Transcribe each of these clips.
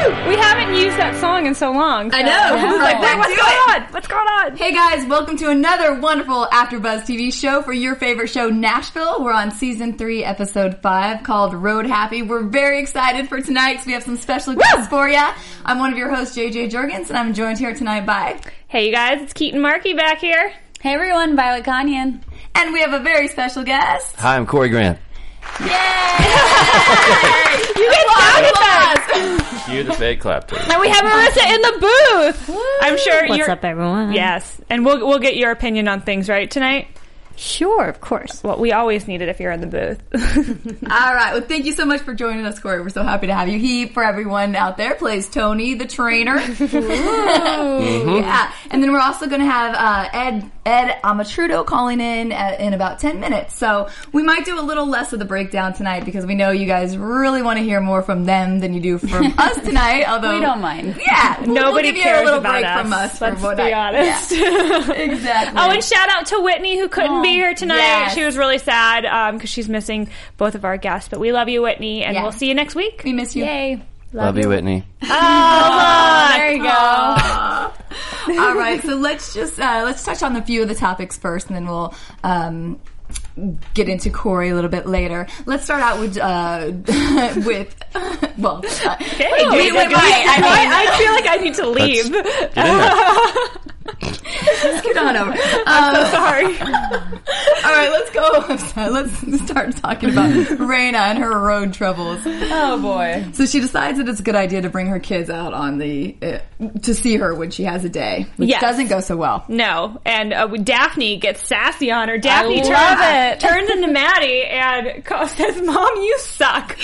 We haven't used that song in so long. I so- know. I was like, wait, what's going on? What's going on? Hey guys, welcome to another wonderful AfterBuzz TV show for your favorite show, Nashville. We're on season three, episode five, called Road Happy. We're very excited for tonight because we have some special guests for you. I'm one of your hosts, JJ Jurgens, and I'm joined here tonight by, Hey, you guys, it's Keaton Markey back here. hey everyone, Violet Kanyan, and we have a very special guest. Hi, I'm Corey Grant. Yay! You get sound effects. Cue the fake clap. Please. And we have Marissa in the booth. I'm sure What's you're. up, everyone? Yes, and we'll we'll get your opinion on things right tonight. Sure, of course. Well, we always need it if you're in the booth. All right. Well, thank you so much for joining us, Corey. We're so happy to have you. He, for everyone out there, plays Tony, the trainer. Yeah. And then we're also going to have uh, Ed Ed Amatrudo calling in at, in about 10 minutes. So we might do a little less of the breakdown tonight because we know you guys really want to hear more from them than you do from us tonight. Although We don't mind. Yeah. we'll- Nobody we'll give cares you a little about break us. from us. Let's be honest. Yeah. exactly. Oh, and shout out to Whitney who couldn't be here tonight. Yes. She was really sad because she's missing both of our guests. But we love you, Whitney, and Yeah. we'll see you next week. we miss you. Yay! Love you, Whitney. Oh, There you go. All right, so let's just uh, let's touch on a few of the topics first, and then we'll um, get into Corey a little bit later. Let's start out with uh, with well, uh, Okay, wait, wait, wait, I mean, I feel like I need to leave. Get in there. let's get on over. Um, Sorry. all right, let's go. Let's start talking about Rayna and her road troubles. Oh boy. So she decides that it's a good idea to bring her kids out on the uh, to see her when she has a day, which Yes. doesn't go so well. No, and uh, Daphne gets sassy on her. Daphne turns, it. turns into Maddie and says, "Mom, you suck."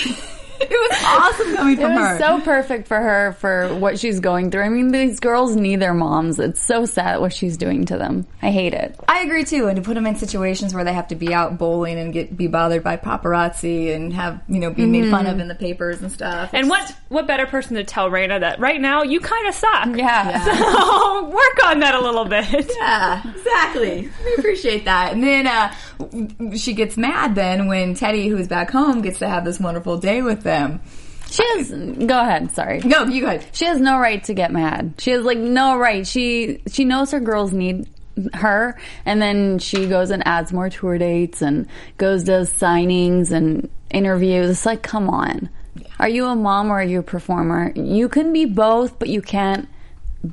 It was awesome coming It from her. was so perfect for her for what she's going through. I mean, these girls need their moms. It's so sad what she's doing to them. I hate it. I agree too, and to put them in situations where they have to be out bowling and get be bothered by paparazzi and have you know be made fun of in the papers and stuff. And what what better person to tell Rayna that right now you kind of suck? Yeah. So work on that a little bit. Yeah, exactly. We appreciate that. And then uh, she gets mad then when Teddy, who's back home, gets to have this wonderful day with them. She has, go ahead, sorry. No, you guys. She has no right to get mad. She has like no right. She, she knows her girls need her and then she goes and adds more tour dates and goes does signings and interviews. It's like, come on. Are you a mom or are you a performer? You can be both, but you can't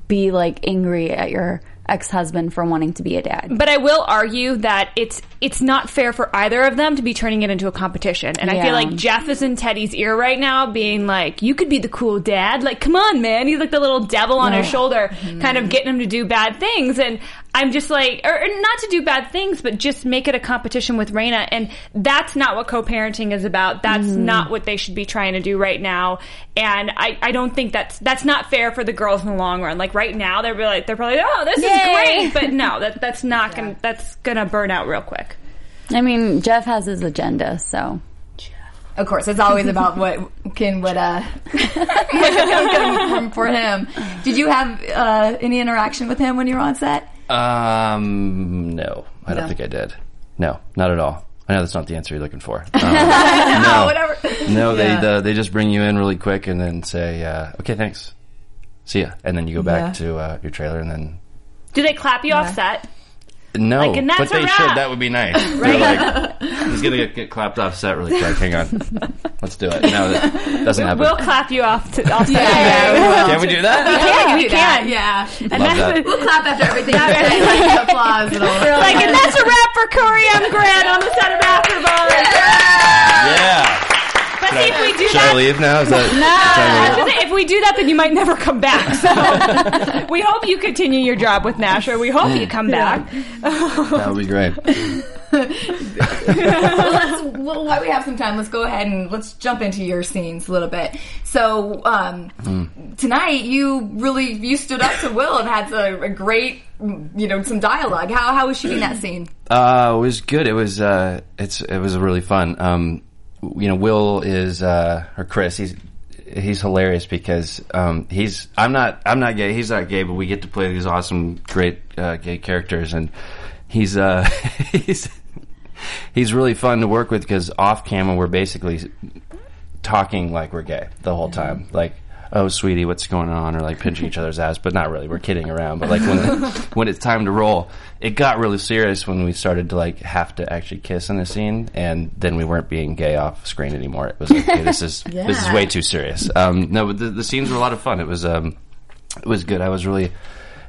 be like angry at your ex-husband for wanting to be a dad. But I will argue that it's it's not fair for either of them to be turning it into a competition. And I feel like Jeff is in Teddy's ear right now, being like, "You could be the cool dad. Like, come on, man." He's like the little devil on his shoulder, mm-hmm. kind of getting him to do bad things. And I'm just like, or, or not to do bad things, but just make it a competition with Rayna. And that's not what co-parenting is about. That's not what they should be trying to do right now. And I, I don't think that's that's not fair for the girls in the long run. Like right now, they're really, they're probably, oh, this is great, but no, that that's not gonna that's gonna burn out real quick. I mean, Jeff has his agenda, so. Of course, it's always about what can what uh what can from for him. Did you have uh, any interaction with him when you were on set? Um, no, I don't No. think I did. No, not at all. I know that's not the answer you're looking for. Um, no, no, whatever. no, they Yeah. uh, they just bring you in really quick and then say, uh, "Okay, thanks, see ya," and then you go back Yeah. to uh, your trailer and then Do they clap you off set? No, Like, and that's but they a should. That would be nice. They're like, he's gonna get, get clapped off set really quick. Hang on, let's do it. No, that doesn't happen. We'll clap you off, to, off set. Yeah, Can we do that? Yeah, we do that, can. Yeah. And Love that's that. We'll clap after everything. you say, like, applause and all. like, and that's a wrap for Corey M. Grant on the set of AfterBuzz. Yeah. But Jesse, if we do Should I that, leave now? Is that, I was gonna if we do that, then you might never come back. So we hope you continue your job with Nashville. We hope you come back. that would be great. well, let's, well, while we have some time, let's go ahead and let's jump into your scenes a little bit. So um, tonight, you really you stood up to Will and had a, a great, you know, some dialogue. How how was shooting that scene? Uh, it was good. It was uh, it's it was really fun. Um, you know, Will is uh, or Chris. He's he's hilarious because um, he's I'm not I'm not gay. He's not gay, but we get to play these awesome, great uh, gay characters, and he's uh, he's he's really fun to work with because off camera we're basically talking like we're gay the whole time, like. Oh, sweetie, what's going on? Or like pinching each other's ass, but not really. We're kidding around. But like when when it's time to roll, it got really serious when we started to like have to actually kiss in the scene, and then we weren't being gay off screen anymore. It was like, okay, this is this is way too serious. Um, no, but the, the scenes were a lot of fun. It was um, it was good. I was really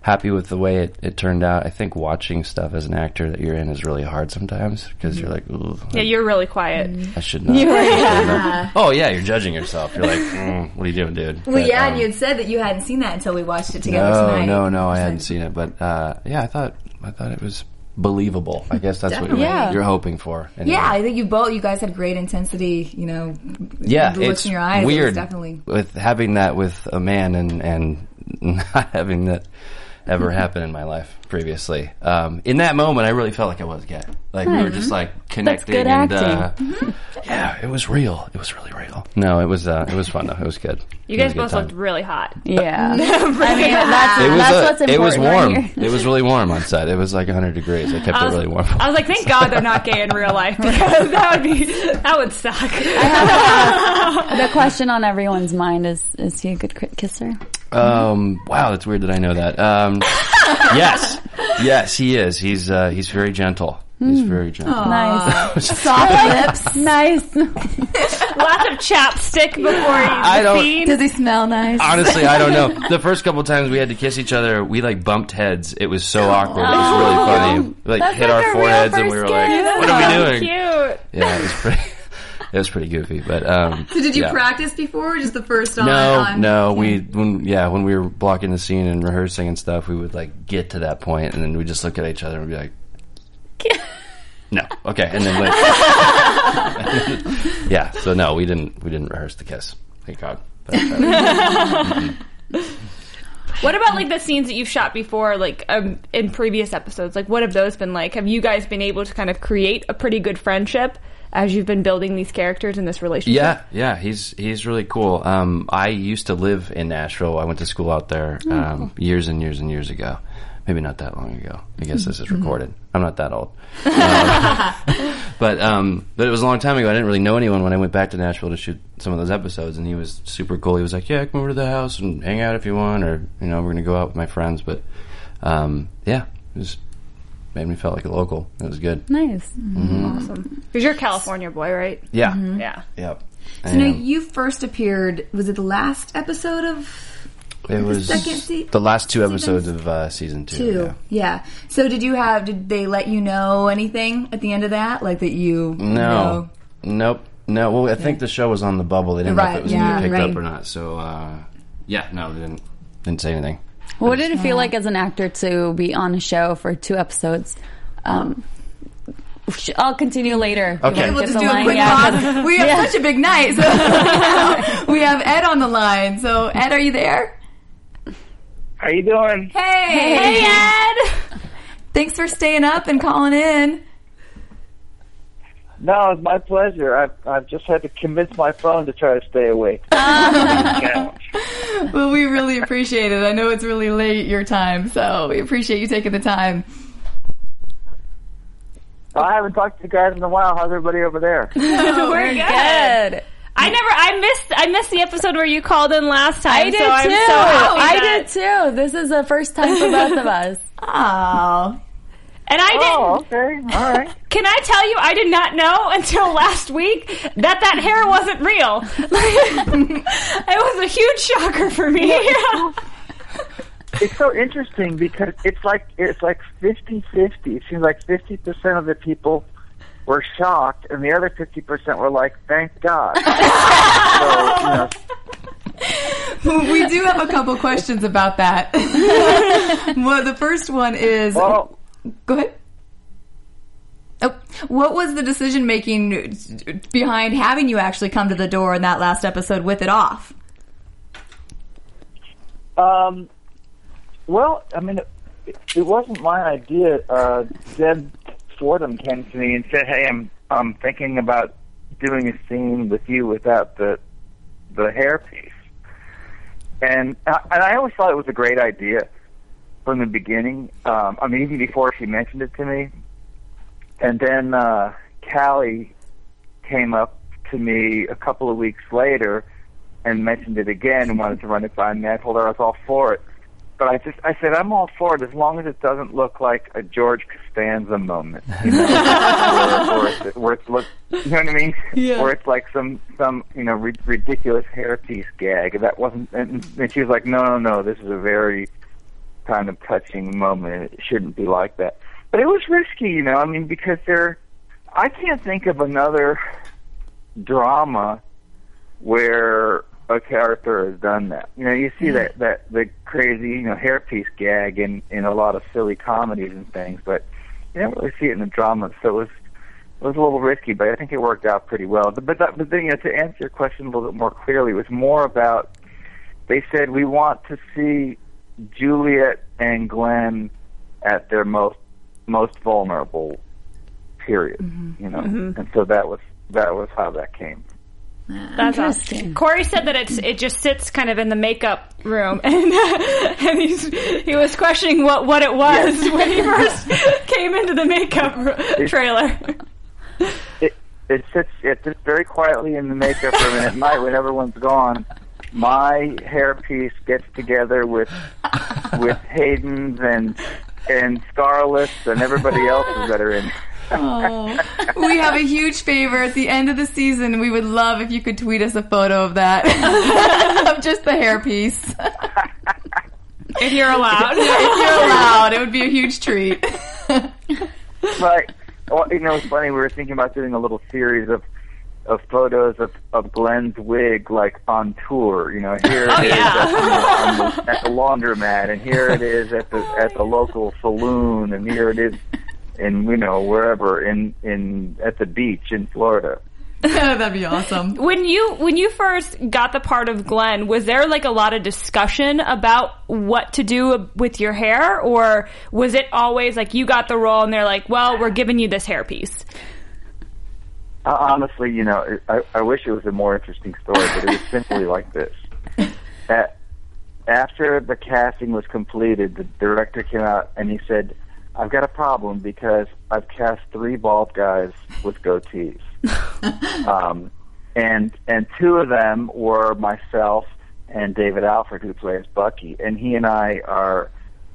happy with the way it, it turned out. I think watching stuff as an actor that you're in is really hard sometimes because you're like, Ooh, Yeah, you're really quiet. I should not. I should not. Oh yeah, you're judging yourself. You're like, mm, what are you doing, dude? Well, But, yeah, um, and you had said that you hadn't seen that until we watched it together no, tonight. no, no, I hadn't seen it, but uh, yeah, I thought I thought it was believable. I guess that's Definitely. what you're, Yeah. you're hoping for. Anyway. Yeah, I think you both, you guys had great intensity. You know, yeah, the looks it's in your eyes. it was weird definitely. with having that with a man and and not having that ever happen in my life previously. Um, in that moment, I really felt like I was gay. Like we were just like connecting good and acting. uh, yeah, it was real. It was really real. No, it was uh, it was fun though. It was good. You It guys a good both time. looked really hot. Yeah. I mean, that's, It was that's uh, what's important. it was warm. you're- It was really warm on set. It was like 100 degrees. I kept it really warm. I was like, thank God they're not gay in real life because that would be that would suck. the question on everyone's mind is: Is he a good cri- kisser? Um, wow, that's weird that I know that. Um, yes, yes, he is. He's uh, he's very gentle. He's Hmm. very gentle. Nice, Soft lips. nice. Lots of chapstick before you I don't- scene. Does he smell nice? Honestly, I don't know. The first couple times we had to kiss each other, we like bumped heads. It was so awkward. It was really funny. We like That's hit like our a real foreheads and we first were like, kiss. "What are we doing?" Cute. Yeah, it was pretty. It was pretty goofy, but um. So did you yeah. practice before, or just the first on? No, on- no. We when yeah when we were blocking the scene and rehearsing and stuff, we would like get to that point and then we just look at each other and be like, no, okay, and then like, yeah. So no, we didn't we didn't rehearse the kiss. Thank God. But, uh, What about like the scenes that you've shot before, like um, in previous episodes? Like, what have those been like? Have you guys been able to kind of create a pretty good friendship as you've been building these characters in this relationship? yeah, yeah. He's he's really cool. Um, I used to live in Nashville. I went to school out there Oh, um, years and years and years ago. Maybe not that long ago. I guess this is recorded. I'm not that old. Um, but um, but it was a long time ago. I didn't really know anyone when I went back to Nashville to shoot some of those episodes, and he was super cool. He was like, "Yeah, come over to the house and hang out if you want, or you know, we're gonna go out with my friends." But um, yeah, it was made me feel like a local. It was good. Nice. Awesome. Because you're a California boy, right? Yeah, Yeah. yep. So now you first appeared. Was it the last episode of it was second se- the last two episodes of uh, season two. two? Yeah. Yeah. So did you have? Did they let you know anything at the end of that? Like that you? No. know- Nope. No. Well, I think the show was on the bubble. They didn't know if it was yeah, going to be picked right. up or not. So, uh, yeah, no, they didn't didn't say anything. What did it feel like as an actor to be on a show for two episodes? Um, I'll continue later. Okay. We'll just the do a line, quick yeah, 'cause- pause. We have Yeah. such a big night. So we have Ed on the line. So Ed, are you there? How are you doing? Hey, Hey, Ed! Thanks for staying up and calling in. No, it's my pleasure. I've I've just had to convince my phone to try to stay awake. Well, we really appreciate it. I know it's really late your time, so we appreciate you taking the time. I haven't talked to you guys in a while. How's everybody over there? We're good. Good. I never. I missed. I missed the episode where you called in last time. I did so I'm too. so happy I that- did too. This is the first time for both of us. Oh, And I didn't. Oh, okay. All right. Can I tell you, I did not know until last week that that hair wasn't real. it was a huge shocker for me. It's so interesting because it's like it's like 50-50. It seems like fifty percent of the people were shocked, and the other fifty percent were like, "Thank God." so you know, we do have a couple questions about that. well, the first one is well, go ahead. Oh, what was the decision making behind having you actually come to the door in that last episode with it off? Um, well, I mean, it, it wasn't my idea. Uh, Deb Fordham came to me and said, "Hey, I'm I'm thinking about doing a scene with you without the the hairpiece." And uh, and I always thought it was a great idea from the beginning. Um, I mean, even before she mentioned it to me. And then uh, Callie came up to me a couple of weeks later and mentioned it again and wanted to run it by me. I told her I was all for it. But I just I said I'm all for it as long as it doesn't look like a George Costanza moment, you know, where, where, it's, where it's look, you know what I mean? Yeah. Where it's like some some you know ri- ridiculous hairpiece gag. That wasn't. And, and she was like, no, no, no. This is a very kind of touching moment. It shouldn't be like that. But it was risky, you know. I mean, because there, I can't think of another drama where a character has done that. You know, you see hmm. that that the crazy, you know, hairpiece gag in in a lot of silly comedies and things, but you don't really see it in the drama. So it was it was a little risky, but I think it worked out pretty well. But that, but then, you know, to answer your question a little bit more clearly, it was more about they said we want to see Juliette and Glenn at their most most vulnerable period, mm-hmm. you know, mm-hmm. and so that was that was how that came. That's awesome. Corey said that it's it just sits kind of in the makeup room, and and he's he was questioning what what it was when he first came into the makeup r- trailer. it it sits it sits very quietly in the makeup room, and at night when everyone's gone, my hairpiece gets together with with Hayden's and and Scarlett's and everybody else's that are in. oh, we have a huge favor at the end of the season. We would love if you could tweet us a photo of that, of just the hairpiece. If you're allowed. if you're allowed, it would be a huge treat. But well, you know, it's funny. We were thinking about doing a little series of of photos of, of Glenn's wig, like on tour. You know, here oh, it is at, you know, on the, at the laundromat, and here it is at the at the local saloon, and here it is in you know wherever in in at the beach in Florida. That'd be awesome. When you when you first got the part of Glenn, was there like a lot of discussion about what to do with your hair, or was it always like you got the role and they're like, "Well, we're giving you this hairpiece"? Honestly, you know, I, I wish it was a more interesting story, but it was simply like this. At, after the casting was completed, the director came out and he said, I've got a problem because I've cast three bald guys with goatees. um, and and two of them were myself and David Alford, who plays Bucky. And he and I are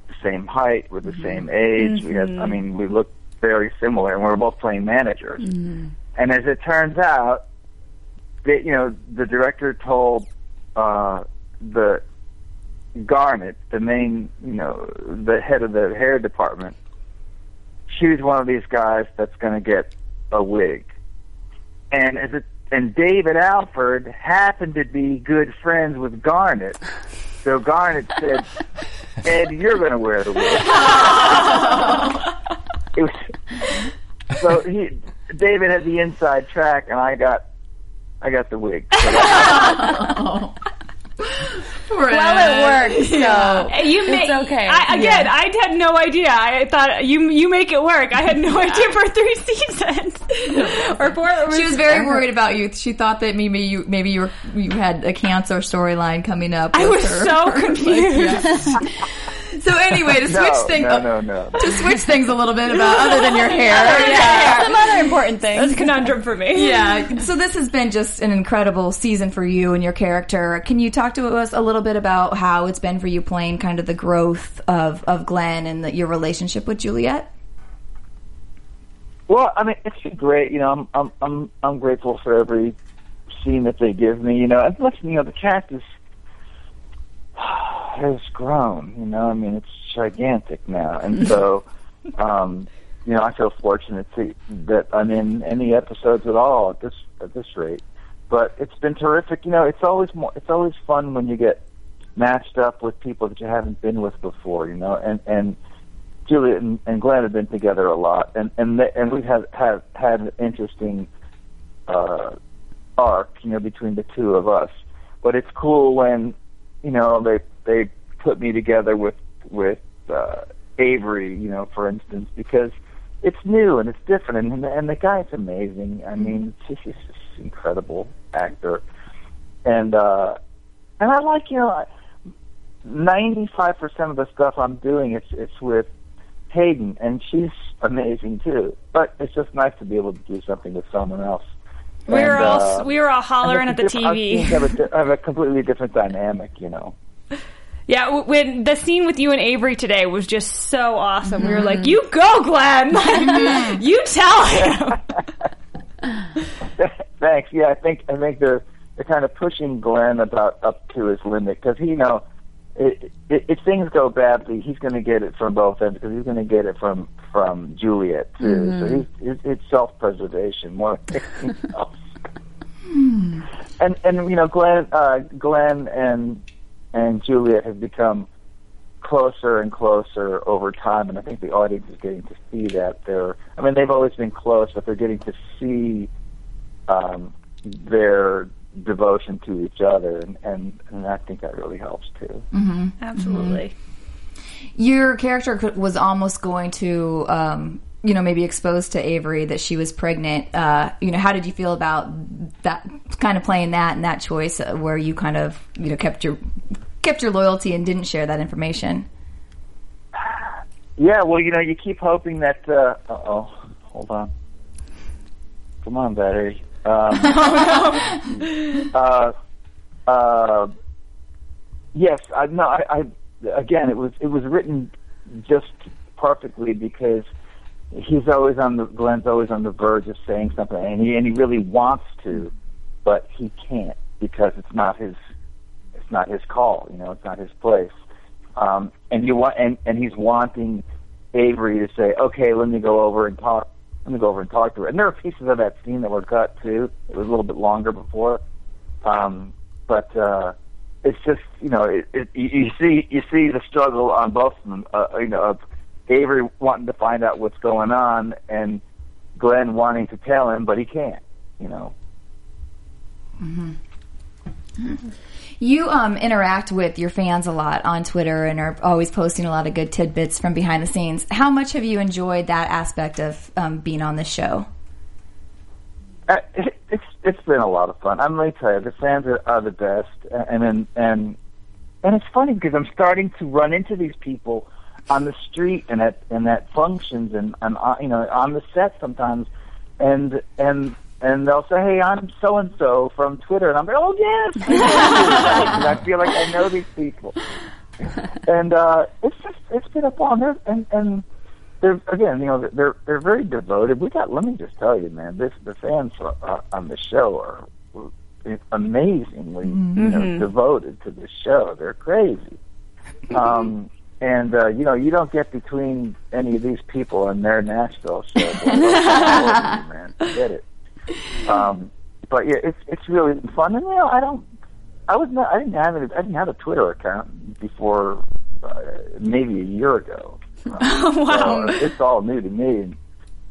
the same height, we're the mm-hmm. same age. We have, I mm-hmm. mean, we look very similar, and we're both playing managers. Mm-hmm. And as it turns out, that you know, the director told uh, the Garnet, the main, you know, the head of the hair department, she's one of these guys that's going to get a wig. And as it, and David Alford happened to be good friends with Garnet, so Garnet said, "Ed, you're going to wear the wig." was so he David had the inside track, and I got I got the wig. So Well, it works. So You it's make okay. I, again, I had no idea. I thought you you make it work. I had no idea for three seasons or four. She was very worried about you. She thought that maybe you maybe you were you had a cancer storyline coming up. I was her. so Like, confused. yeah. So anyway, to switch no, things no, no, no, no. to switch things a little bit about other than your hair. yeah, some other important things. That's a conundrum for me. Yeah. So this has been just an incredible season for you and your character. Can you talk to us a little bit about how it's been for you playing kind of the growth of, of Glenn and the, your relationship with Juliette? Well, I mean, it's been great. You know, I'm I'm I'm I'm grateful for every scene that they give me. You know, and listen, you know, the cast is has grown. You know, I mean, it's gigantic now, and so um, you know, I feel fortunate to, that I'm in any episodes at all at this at this rate. But it's been terrific. You know, it's always more. It's always fun when you get matched up with people that you haven't been with before. You know, and and Juliette and, and Glenn have been together a lot, and and they, and we have have had an interesting uh, arc. You know, between the two of us. But it's cool when you know they they put me together with with uh, Avery. You know, for instance, because it's new and it's different, and and the guy's amazing. I mean, he's just an incredible actor, and uh, and I like you know, ninety five percent of the stuff I'm doing it's it's with Hayden, and she's amazing too. But it's just nice to be able to do something with someone else. We were And, all uh, we were all hollering at the it's a diff- TV. I have, a, di- I have a completely different dynamic, you know. Yeah, w- when the scene with you and Avery today was just so awesome. We were Mm-hmm. like, "You go, Glenn! Like, you tell him." Thanks. Yeah, I think I think they're they're kind of pushing Glenn about up to his limit because he you know it, it, if things go badly, he's going to get it from both ends because he's going to get it from from Juliette too. So he's, it's, it's self preservation more than anything else. And and you know Glenn uh, Glenn and and Juliette have become closer and closer over time, and I think the audience is getting to see that they're. I mean, they've always been close, but they're getting to see um, their devotion to each other, and, and and I think that really helps too. Absolutely. Your character was almost going to, um, you know, maybe exposed to Avery that she was pregnant. Uh, you know, how did you feel about that? Kind of playing that and that choice, uh, where you kind of, you know, kept your kept your loyalty and didn't share that information. Yeah, well, you know, you keep hoping that. Uh oh, hold on. Come on, battery. Um, uh, uh, yes, I no, I, I again, it was it was written just perfectly because he's always on the Glenn's always on the verge of saying something, and he and he really wants to, but he can't because it's not his it's not his call. You know, it's not his place. Um, and you want and and he's wanting Avery to say, okay, let me go over and talk. Let me go over and talk to her. And there are pieces of that scene that were cut too. It was a little bit longer before, um, but uh, it's just you know it, it, you, see you see the struggle on both of them. Uh, you know, of Avery wanting to find out what's going on and Glenn wanting to tell him, but he can't. You know. You um, interact with your fans a lot on Twitter and are always posting a lot of good tidbits from behind the scenes. How much have you enjoyed that aspect of um, being on this show? Uh, it, it's it's been a lot of fun. I'm going to tell you, the fans are, are the best, and and and and it's funny because I'm starting to run into these people on the street and at and at functions and and uh, you know on the set sometimes, and and and they'll say, "Hey, I'm so and so from Twitter," and I'm like, "Oh yes," I. And I feel like I know these people, and uh, it's just it's been a. They're, and and they're again, you know, they're they're very devoted. We got. Let me just tell you, man, this the fans uh, on the show are amazingly you know, devoted to the show. They're crazy. Um, and uh, you know, you don't get between any of these people and their Nashville show. Boy, they'll all over you, man, forget it. Um, but yeah, it's it's really fun. And you know, I don't. I was not. I didn't have it. I didn't have a Twitter account before uh, maybe a year ago. wow. So it's all new to me. And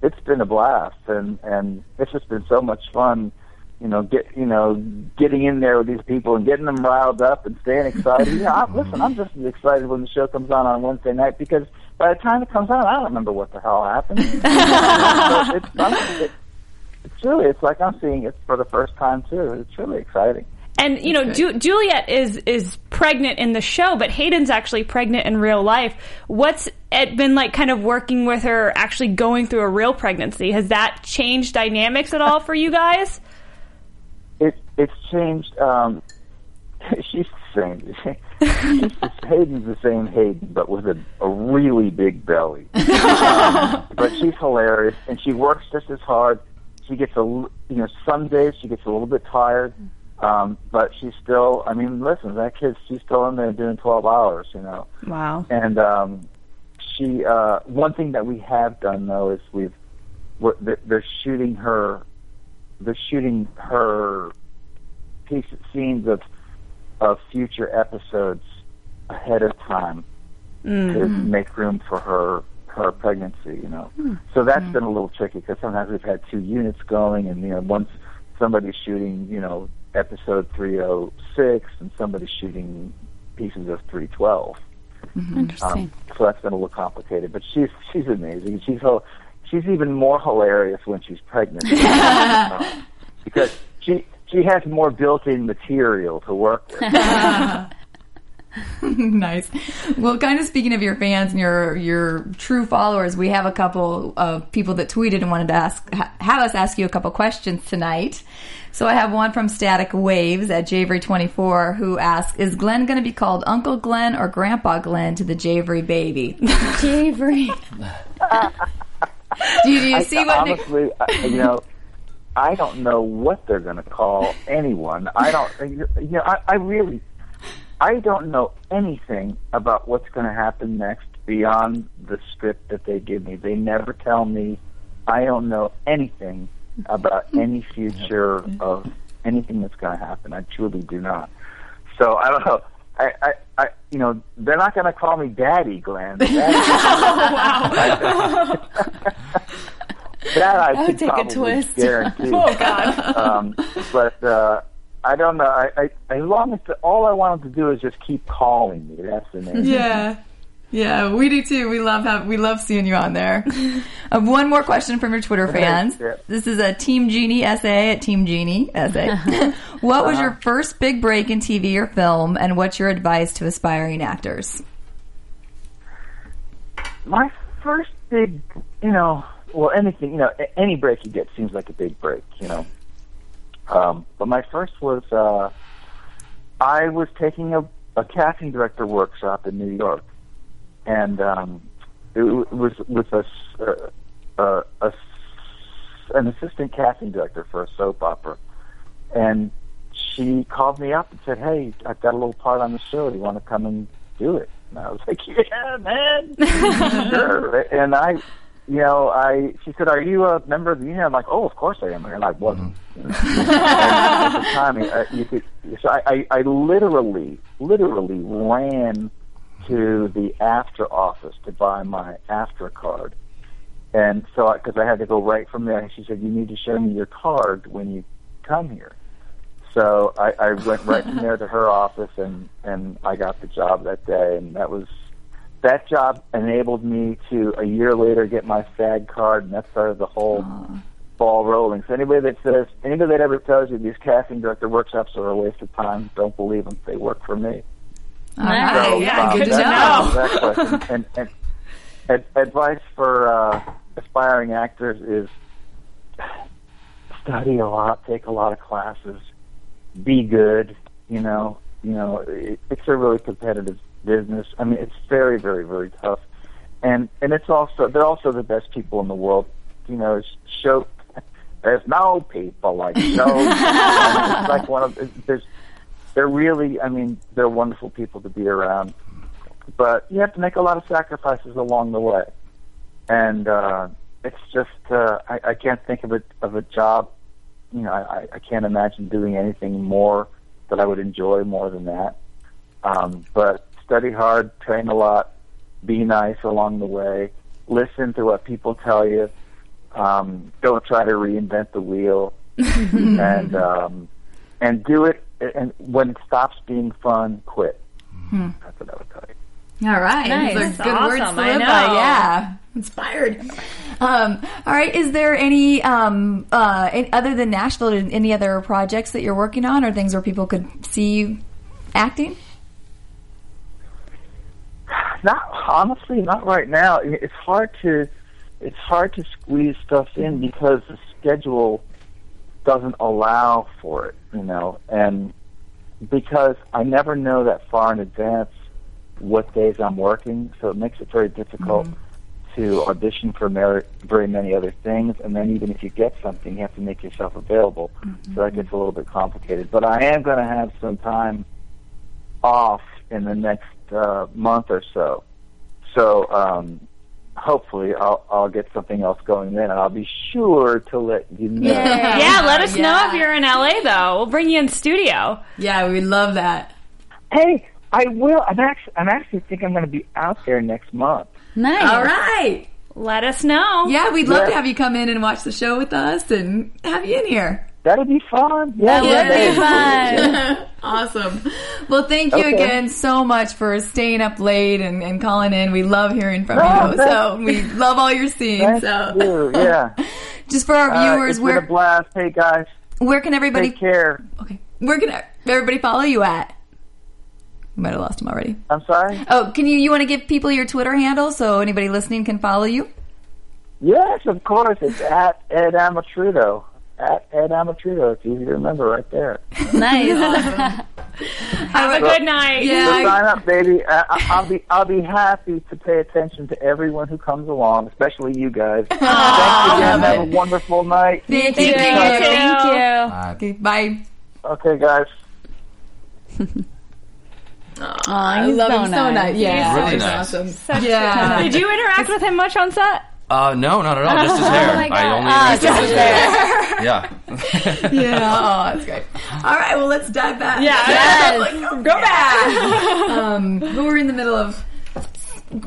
it's been a blast, and and it's just been so much fun. You know, get you know, getting in there with these people and getting them riled up and staying excited. you know, I, listen, I'm just as excited when the show comes on on Wednesday night because by the time it comes on, I don't remember what the hell happened. so it's, I'm, it, it's really, it's like I'm seeing it for the first time too. It's really exciting. And you know, Ju- Juliette is is pregnant in the show, but Hayden's actually pregnant in real life. What's it been like, kind of working with her, actually going through a real pregnancy? Has that changed dynamics at all for you guys? It it's changed. Um, she's the same. she's the, Hayden's the same Hayden, but with a, a really big belly. um, but she's hilarious, and she works just as hard. She gets a l- you know some days she gets a little bit tired, um, but she's still. I mean, listen, that kid, she's still in there doing twelve hours. You know. Wow. and um, she uh, one thing that we have done though is we've we're, they're shooting her they're shooting her piece scenes of of future episodes ahead of time to make room for her her pregnancy. You know, so that's been a little tricky because sometimes we've had two units going, and you know, once somebody's shooting, you know, episode three oh six, and somebody's shooting pieces of three twelve. Interesting. Um, so that's been a little complicated, but she's she's amazing. She's ho- she's even more hilarious when she's pregnant Um, because she she has more built-in material to work with. nice. Well, kind of speaking of your fans and your your true followers, we have a couple of people that tweeted and wanted to ask ha- have us ask you a couple questions tonight. So I have one from Static Waves at Javery24 who asks, "Is Glenn going to be called Uncle Glenn or Grandpa Glenn to the Javery baby?" Javery. do you, do you see I, what? Nick- honestly, I, you know, I don't know what they're going to call anyone. I don't. You know, I, I really, I don't know anything about what's going to happen next beyond the script that they give me. They never tell me. I don't know anything about hmm. any future of anything that's going to happen. I truly do not. So I don't know. I, I, I you know, they're not going to call me Daddy, Glenn. Daddy. that I would could take a probably twist. guarantee. Oh God. um, but uh, I don't know. I, I, as long as the, all I want them to do is just keep calling me. That's the name. Yeah. Yeah, we do too. We love have we love seeing you on there. uh, one more question from your Twitter fans. This is a Team Genie essay at Team Genie essay. what was your first big break in TV or film, and what's your advice to aspiring actors? My first big, you know, well, anything, you know, any break you get seems like a big break, you know. Um, but my first was uh, I was taking a, a casting director workshop in New York, and um, it w- was with a, uh, uh, a an assistant casting director for a soap opera, and she called me up and said, "Hey, I've got a little part on the show. Do you want to come and do it?" And I was like, "Yeah, man, sure." And I, you know, I she said, "Are you a member of the union?" I'm like, "Oh, of course I am," and I wasn't. You know. and at the time, you could, so I, I, I literally, literally ran to the AFTRA office to buy my AFTRA card. And so, because I, had to go right from there, and she said, "You need to show me your card when you come here." So I, I went right from there to her office, and and I got the job that day, and that was that job enabled me to a year later get my SAG card, and that started the whole ball rolling. So anybody that says anybody that ever tells you these casting director workshops are a waste of time, don't believe them. They work for me. All right, So, yeah, um, good to know. answers that question. And, and ad- advice for uh, aspiring actors is study a lot, take a lot of classes, be good. You know, you know, it, it's a really competitive business. I mean, it's very, very, very tough, and and it's also they're also the best people in the world. You know, it's show. There's no people like show. it's like one of there's. They're really, I mean, they're wonderful people to be around, but you have to make a lot of sacrifices along the way, and uh, it's just uh, I, I can't think of a of a job. You know, I, I can't imagine doing anything more that I would enjoy more than that. Um, but study hard, train a lot, be nice along the way, listen to what people tell you. Um, don't try to reinvent the wheel, and um, and do it. And when it stops being fun, quit. That's what I would tell you. All right, Nice. Those are That's good words awesome. to live by. Yeah, inspired. Um, all right, is there any um, uh, any- other than Nashville, any other projects that you're working on, or things where people could see you acting? Not honestly, not right now. It's hard to it's hard to squeeze stuff in mm-hmm. because the schedule doesn't allow for it, you know, and because I never know that far in advance what days I'm working, so it makes it very difficult mm-hmm. to audition for mer- very many other things, and then even if you get something, you have to make yourself available. So that gets mm-hmm. a little bit complicated. But I am going to have some time off in the next uh, month or so. So um, hopefully I'll I'll get something else going then, and I'll be sure to let you know. Yeah, yeah let us know if you're in LA though. We'll bring you in studio. Yeah, we love that. Hey, I will. I'm actually I'm actually think I'm going to be out there next month. Nice. All right. Let us know. Yeah, we'd love Yeah. to have you come in and watch the show with us and have you in here. That'd be fun. Yeah, That would be fun. awesome. Well, thank you Okay. again so much for staying up late and, and calling in. We love hearing from Oh, you. thank- So we love all your scenes. Thank So you. Yeah. just for our Uh, viewers, it's been a where blast. Hey guys, where can everybody take care. okay where can everybody follow you at? We might have lost him already. I'm sorry. Oh, can you you want to give people your Twitter handle so anybody listening can follow you? Yes, of course. It's at Ed Amatrudo. At Ed Amatrudo. It's easy to remember right there. Nice. Have a good night. So Yeah. sign up, baby. I, I- I'll be I'll be happy to pay attention to everyone who comes along, especially you guys. Thanks again. Have a wonderful night. Thank Thank you. you. Thank you. Uh, Okay, bye. Okay, guys. Aw, he's love so him so nice. nice. Yeah, Really he's nice. awesome. yeah. Did you interact with him much on set? Uh, no, not at all. Just his hair. my God. I only Ah, interacted just his his hair. Yeah. Yeah. Oh, that's great. All right. Well, let's dive back. Yeah. Yes. Go back. um, but we're in the middle of.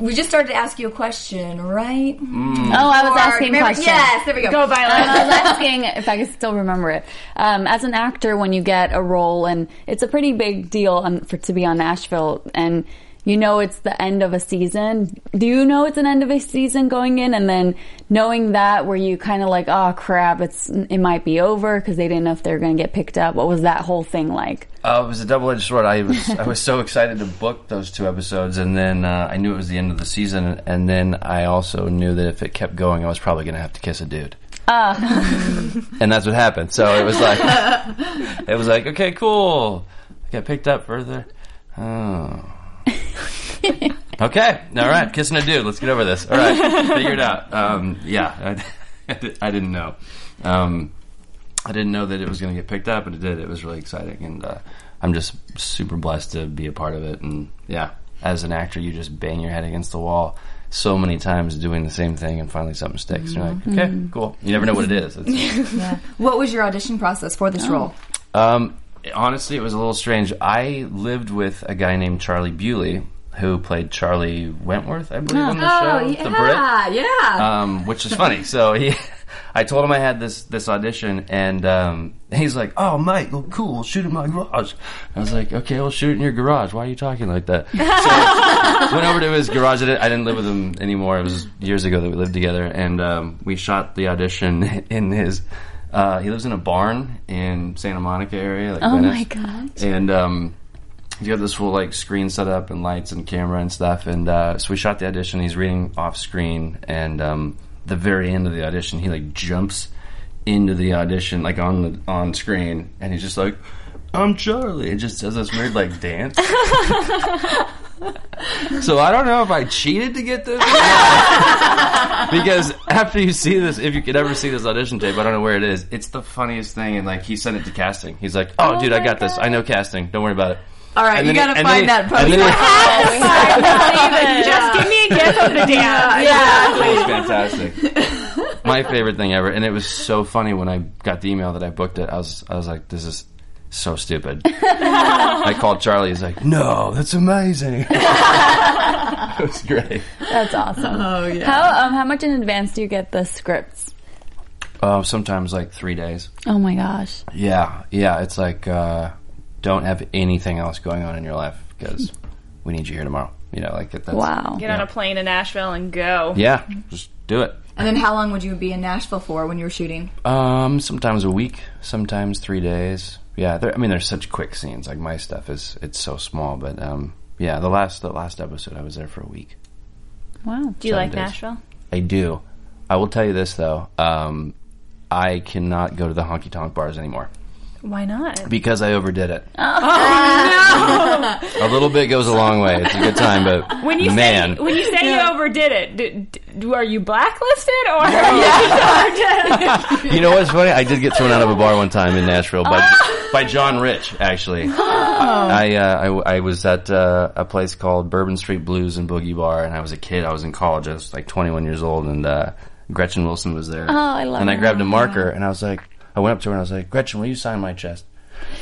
We just started to ask you a question, right? Oh, I was Or- asking remember- questions. Yes. There we go. Go, Um, Violet. I was asking if I could still remember it. Um, as an actor, when you get a role, and it's a pretty big deal on, for to be on Nashville, and you know it's the end of a season. Do you know it's an end of a season going in, and then knowing that, were you kind of like, oh crap, it's it might be over because they didn't know if they were going to get picked up? What was that whole thing like? Uh, it was a double-edged sword. I was I was so excited to book those two episodes, and then uh, I knew it was the end of the season, and then I also knew that if it kept going, I was probably going to have to kiss a dude. and that's what happened. So it was like it was like okay, cool. I got picked up further. Oh. okay, all right, kissing a dude. Let's get over this. All right, figure it out. Um, yeah, I, I didn't know. Um, I didn't know that it was going to get picked up, and it did. It was really exciting, and uh, I'm just super blessed to be a part of it. And yeah, as an actor, you just bang your head against the wall so many times doing the same thing, and finally something sticks. You're like, okay, cool. You never know what it is. It's, What was your audition process for this role? um, honestly, it was a little strange. I lived with a guy named Charlie Bewley who played Charlie Wentworth, I believe, on the show, the Brit. Oh, yeah. um, which is funny. So he, I told him I had this this audition, and um, he's like, "Oh, Mike, well, cool. We'll shoot in my garage." I was like, "Okay, we'll shoot in your garage. Why are you talking like that?" So went over to his garage. I didn't, I didn't live with him anymore. It was years ago that we lived together, and um, we shot the audition in his. Uh, he lives in a barn in Santa Monica area. Like Oh Venice. my god! And um, he's got this full like screen set up and lights and camera and stuff. And uh, so we shot the audition. He's reading off screen, and um, the very end of the audition, he like jumps into the audition like on the on screen, and he's just like, "I'm Charlie." It just does this weird like dance. So I don't know if I cheated to get this, because after you see this, if you could ever see this audition tape, I don't know where it is. It's the funniest thing, and like he sent it to casting. He's like, "Oh, oh dude, I got this. I know casting. Don't worry about it." All right, And you then got he- to and find then that he- post. and then he- Just give me a gift of the dance. yeah. It was fantastic. My favorite thing ever, and it was so funny when I got the email that I booked it. I was, I was like, "This is so stupid." I called Charlie. He's like, "No, that's amazing." it was great. That's awesome. Oh yeah. How um how much in advance do you get the scripts? Uh, sometimes like three days. Oh my gosh! Yeah, yeah. It's like uh, don't have anything else going on in your life because we need you here tomorrow. You know, like that's Wow. Get on a plane to Nashville and go. Yeah, just do it. And then how long would you be in Nashville for when you were shooting? Um, sometimes a week, sometimes three days. Yeah, I mean, there's such quick scenes. Like my stuff is it's so small, but um, yeah. The last the last episode, I was there for a week. Wow. Do you Seven like days. Nashville? I do. I will tell you this though. Um, I cannot go to the honky tonk bars anymore. Why not? because I overdid it. Oh, no! A little bit goes a long way. It's a good time, but When you man, say when you say you overdid it, d- d- are you blacklisted or? are you you know what's funny? I did get thrown out of a bar one time in Nashville by by John Rich. Actually, I, uh, I I was at uh, a place called Bourbon Street Blues and Boogie Bar, and I was a kid. I was in college. I was like 21 years old, and uh, Gretchen Wilson was there. Oh, I love And I her. grabbed a marker, and I was like, I went up to her and I was like, Gretchen, will you sign my chest?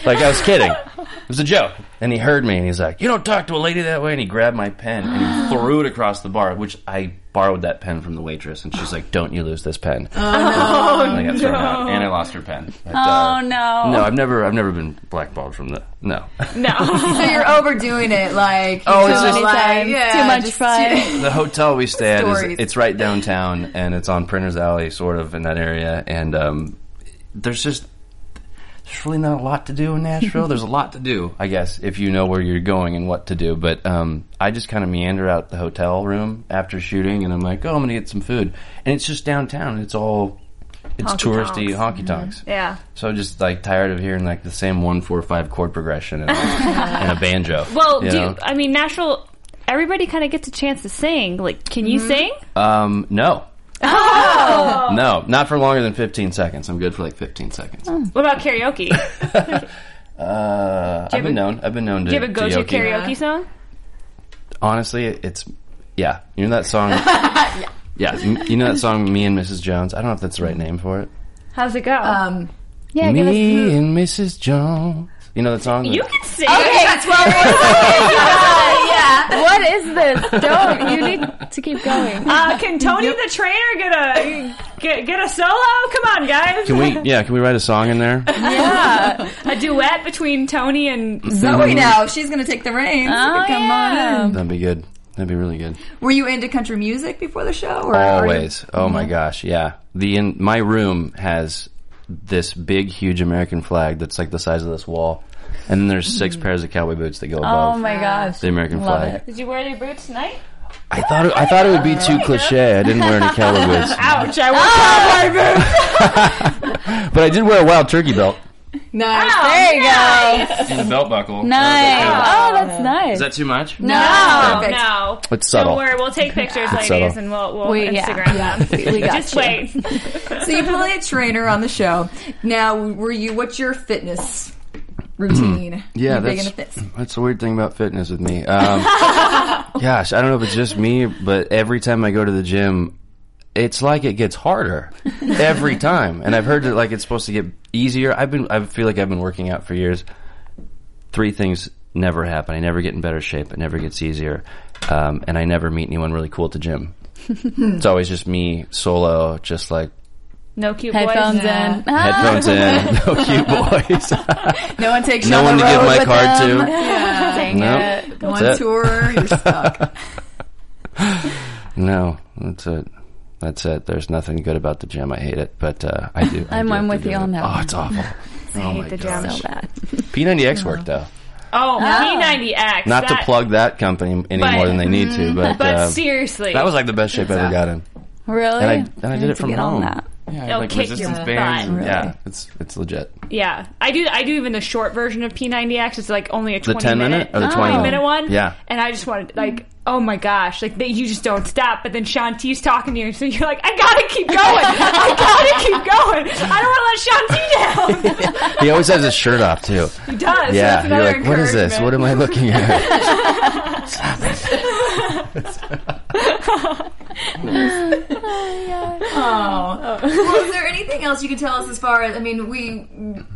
Like I was kidding. It was a joke. And he heard me and he's like, You don't talk to a lady that way and he grabbed my pen and he threw it across the bar, which I borrowed that pen from the waitress and she's like, Don't you lose this pen. Oh, no. I got thrown out. And I lost her pen. But, uh, Oh no. No, I've never I've never been blackballed from the no. no. So you're overdoing it, like Oh, you it's know, just- like, Anytime. yeah, Too much just- fun. the hotel we stay at is Stories. it's right downtown and it's on Printers Alley, sort of in that area. And um, there's just there's really not a lot to do in Nashville. there's a lot to do, I guess, if you know where you're going and what to do. But um, I just kind of meander out the hotel room after shooting, and I'm like, oh, I'm gonna get some food, and it's just downtown. It's all it's Honky touristy tonks. honky tonks. Yeah. So I'm just like tired of hearing like the same one four five chord progression and, and a banjo. Well, you do you, I mean Nashville? Everybody kind of gets a chance to sing. Like, can you sing? Um, no. Oh. No, not for longer than 15 seconds. I'm good for like 15 seconds. What about karaoke? Uh, I've been known. I've been known to. Do you have a go-to yoke. karaoke song? Honestly, it's yeah. You know that song? yeah. you- You know that song, "Me and Mrs. Jones." I don't know if that's the right name for it. How's it go? Um, Yeah, give us Me and Mrs. Jones. You know that song? you can sing. What is this? Don't. You need to keep going. Uh, can Tony the trainer get a get, get a solo? Come on, guys. Can we? Yeah. Can we write a song in there? Yeah. a duet between Tony and Zoey now, she's gonna take the reins. Oh, Come yeah. on in. That'd be good. That'd be really good. Were you into country music before the show? Or are you- Always. Oh my gosh, yeah. The in my room has this big, huge American flag that's like the size of this wall, and then there's six pairs of cowboy boots that go oh above. Oh my gosh. the American Love flag. it. Did you wear your boots tonight? I thought it, I thought it would be too cliche. I didn't wear any cowboy boots, Ouch! I wore oh! cowboy boots. but I did wear a wild turkey belt Nice. Oh, there you go. and a belt buckle. Nice. Oh, that's nice. Is that too much? No, Oh perfect. no! It's subtle. Don't worry, we'll take pictures, It's ladies, subtle. and we'll we'll We- yeah. Instagram Yeah. them. We- we got Just you. wait. So you play a trainer on the show. Now, were you? What's your fitness routine? Yeah, that's that's the weird thing about fitness with me. Um, gosh, I don't know if it's just me, but every time I go to the gym, it's like it gets harder every time. And I've heard that like it's supposed to get easier. I've been I feel like I've been working out for years. Three things never happen. I never get in better shape. It never gets easier, um, and I never meet anyone really cool at the gym. it's always just me solo, just like No cute Headphones boys. Yeah. in. headphones in, no cute boys, No one takes you no on one the to give my with card them. to. Yeah. Dang No. it. Go That's on it. tour, you're stuck. No, that's it. That's it. There's nothing good about the gym. I hate it, but uh, I do. I I'm- do I'm with you it. on that Oh, one. it's awful. oh hate the gosh. gym. So bad. P90X worked though. Oh, P90X. Not to plug that company any But- more than they need to, but, But um, seriously, that was like the best shape I ever got in. Really? And I, and I did it from get on home. That. Yeah, It'll like kick resistance your bands. butt. Yeah, it's it's legit. Yeah, I do. I do even the short version of P90X. It's like only a The twenty 10 minute or the 20 minute one. Yeah. and I just wanted like, oh my gosh, like they, you just don't stop. But then Shaun T's talking to you, so you're like, I gotta keep going. I gotta keep going. I don't want to let Shaun T down. He always has his shirt off too. he does. Yeah, that's you're another like, what is this? What am I looking at? Stop it. Oh. Well, is there anything else you can tell us as far as I mean, we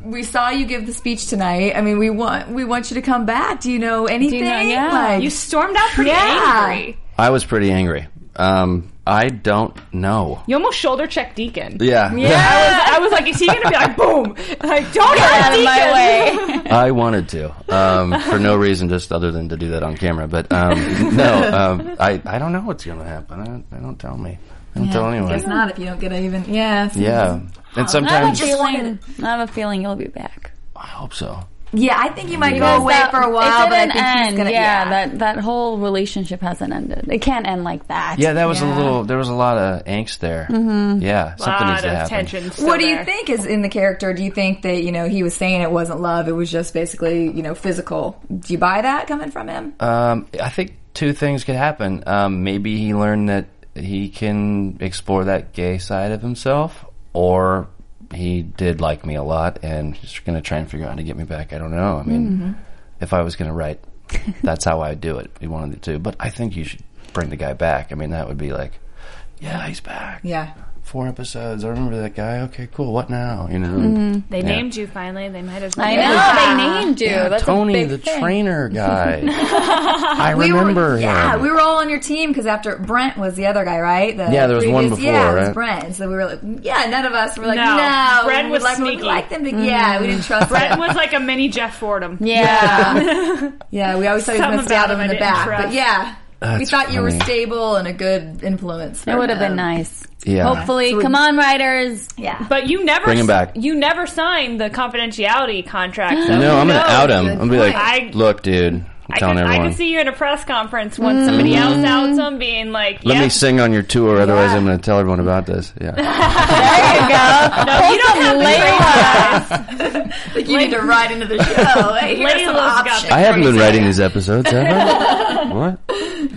we saw you give the speech tonight. I mean, we want we want you to come back. Do you know anything? yeah. Like, You stormed out pretty Yeah. angry. I was pretty angry. Um, I don't know. You almost shoulder checked Deacon. Yeah. I was, I was like, is he going to be like, boom? Like, don't Get hurt out of my way. I wanted to, um, for no reason, just other than to do that on camera. But um, no, um, I I don't know what's going to happen. I don't, don't tell me. I don't tell anyone. Guess not if you don't get a even. Yeah. Yeah, and sometimes I have a feeling. I have a feeling you'll be back. I hope so. Yeah, I think he might Because go away that- for a it while, but I didn't think he's end. gonna. yeah, that that whole relationship hasn't ended. It can't end like that. Yeah, that was Yeah. a little. There was a lot of angst there. Mm-hmm. Yeah, something needs lot to of happen. still What do you there. think is in the character? Do you think that you know he was saying it wasn't love; it was just basically you know physical? Do you buy that coming from him? Um, I think two things could happen. Um, maybe he learned that he can explore that gay side of himself, or he did like me a lot and he's going to try and figure out how to get me back. I don't know. I mean, Mm-hmm. if I was going to write, that's how I'd do it. He wanted to, but I think you should bring the guy back. I mean, that would be like, yeah, he's back. Yeah. Four episodes. I remember that guy. Okay, cool. What now? You know, Mm-hmm. They Yeah. named you finally. They might as well. I know Yeah. they named you. Yeah, That's Tony, a big the thing. trainer guy. I We were- remember yeah, him. we were all on your team because after Brent was the other guy, right? The Yeah, there was one before, Yeah, it was? Brent. So we were like, yeah, none of us were like, No. no. Brent we was like, sneaky. We like them to, yeah, we didn't trust Brent him. was like a mini Jeff Fordham. Yeah, yeah, we always thought he was Something going to stab about him him in the back, but yeah. We That's thought you were funny. stable and a good influence. For It would have been him. nice. Yeah. Hopefully, So we- come on, writers. Yeah. But you never Bring him back. You never signed the confidentiality contract. So No, I'm gonna out him. I'm gonna be like. I- look, dude, I'm I telling can, I everyone. can see you in a press conference when mm. somebody else outs him, being like, Let yeah, me sing on your tour, otherwise I'm going to tell everyone about this. Yeah. There you go. No, you don't have the Layla. Like you need to write into the show. Hey, here's some Layla's got options. I haven't been writing these episodes, have I? what?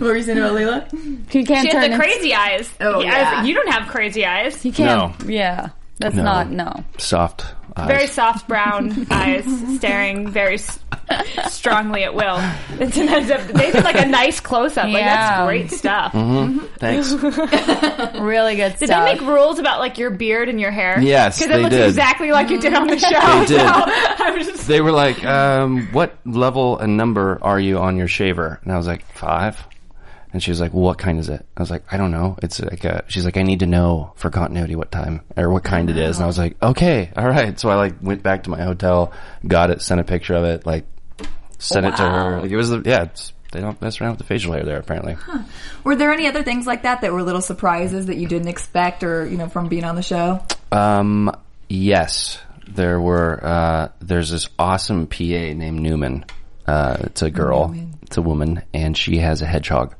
What were you saying about Layla? You can't She turn has the it- crazy eyes. Oh, yeah. You don't have crazy eyes. You can't. Yeah, that's No. not no. Soft eyes. Very soft brown eyes, staring very s- strongly at Will. It's a nice, they did like a nice close up. Like that's Yeah. great stuff. Thanks. Really good stuff. Did stuff. they make rules about like your beard and your hair? Yes, because it they looks did. exactly like you did on the show. They did. So I was just, They were like, um, what level and number are you on your shaver? And I was like, five. And she was like, well, what kind is it? I was like, I don't know. It's like a, she's like, I need to know for continuity what time or what kind it is. And I was like, okay, all right. So I like went back to my hotel, got it, sent a picture of it, like sent it to her. Like it was, yeah, it's, they don't mess around with the facial hair there apparently. Were there any other things like that that were little surprises that you didn't expect or, you know, from being on the show? Um, yes, there were. Uh, there's this awesome PA named Newman. Uh, it's a girl. It's a woman, and she has a hedgehog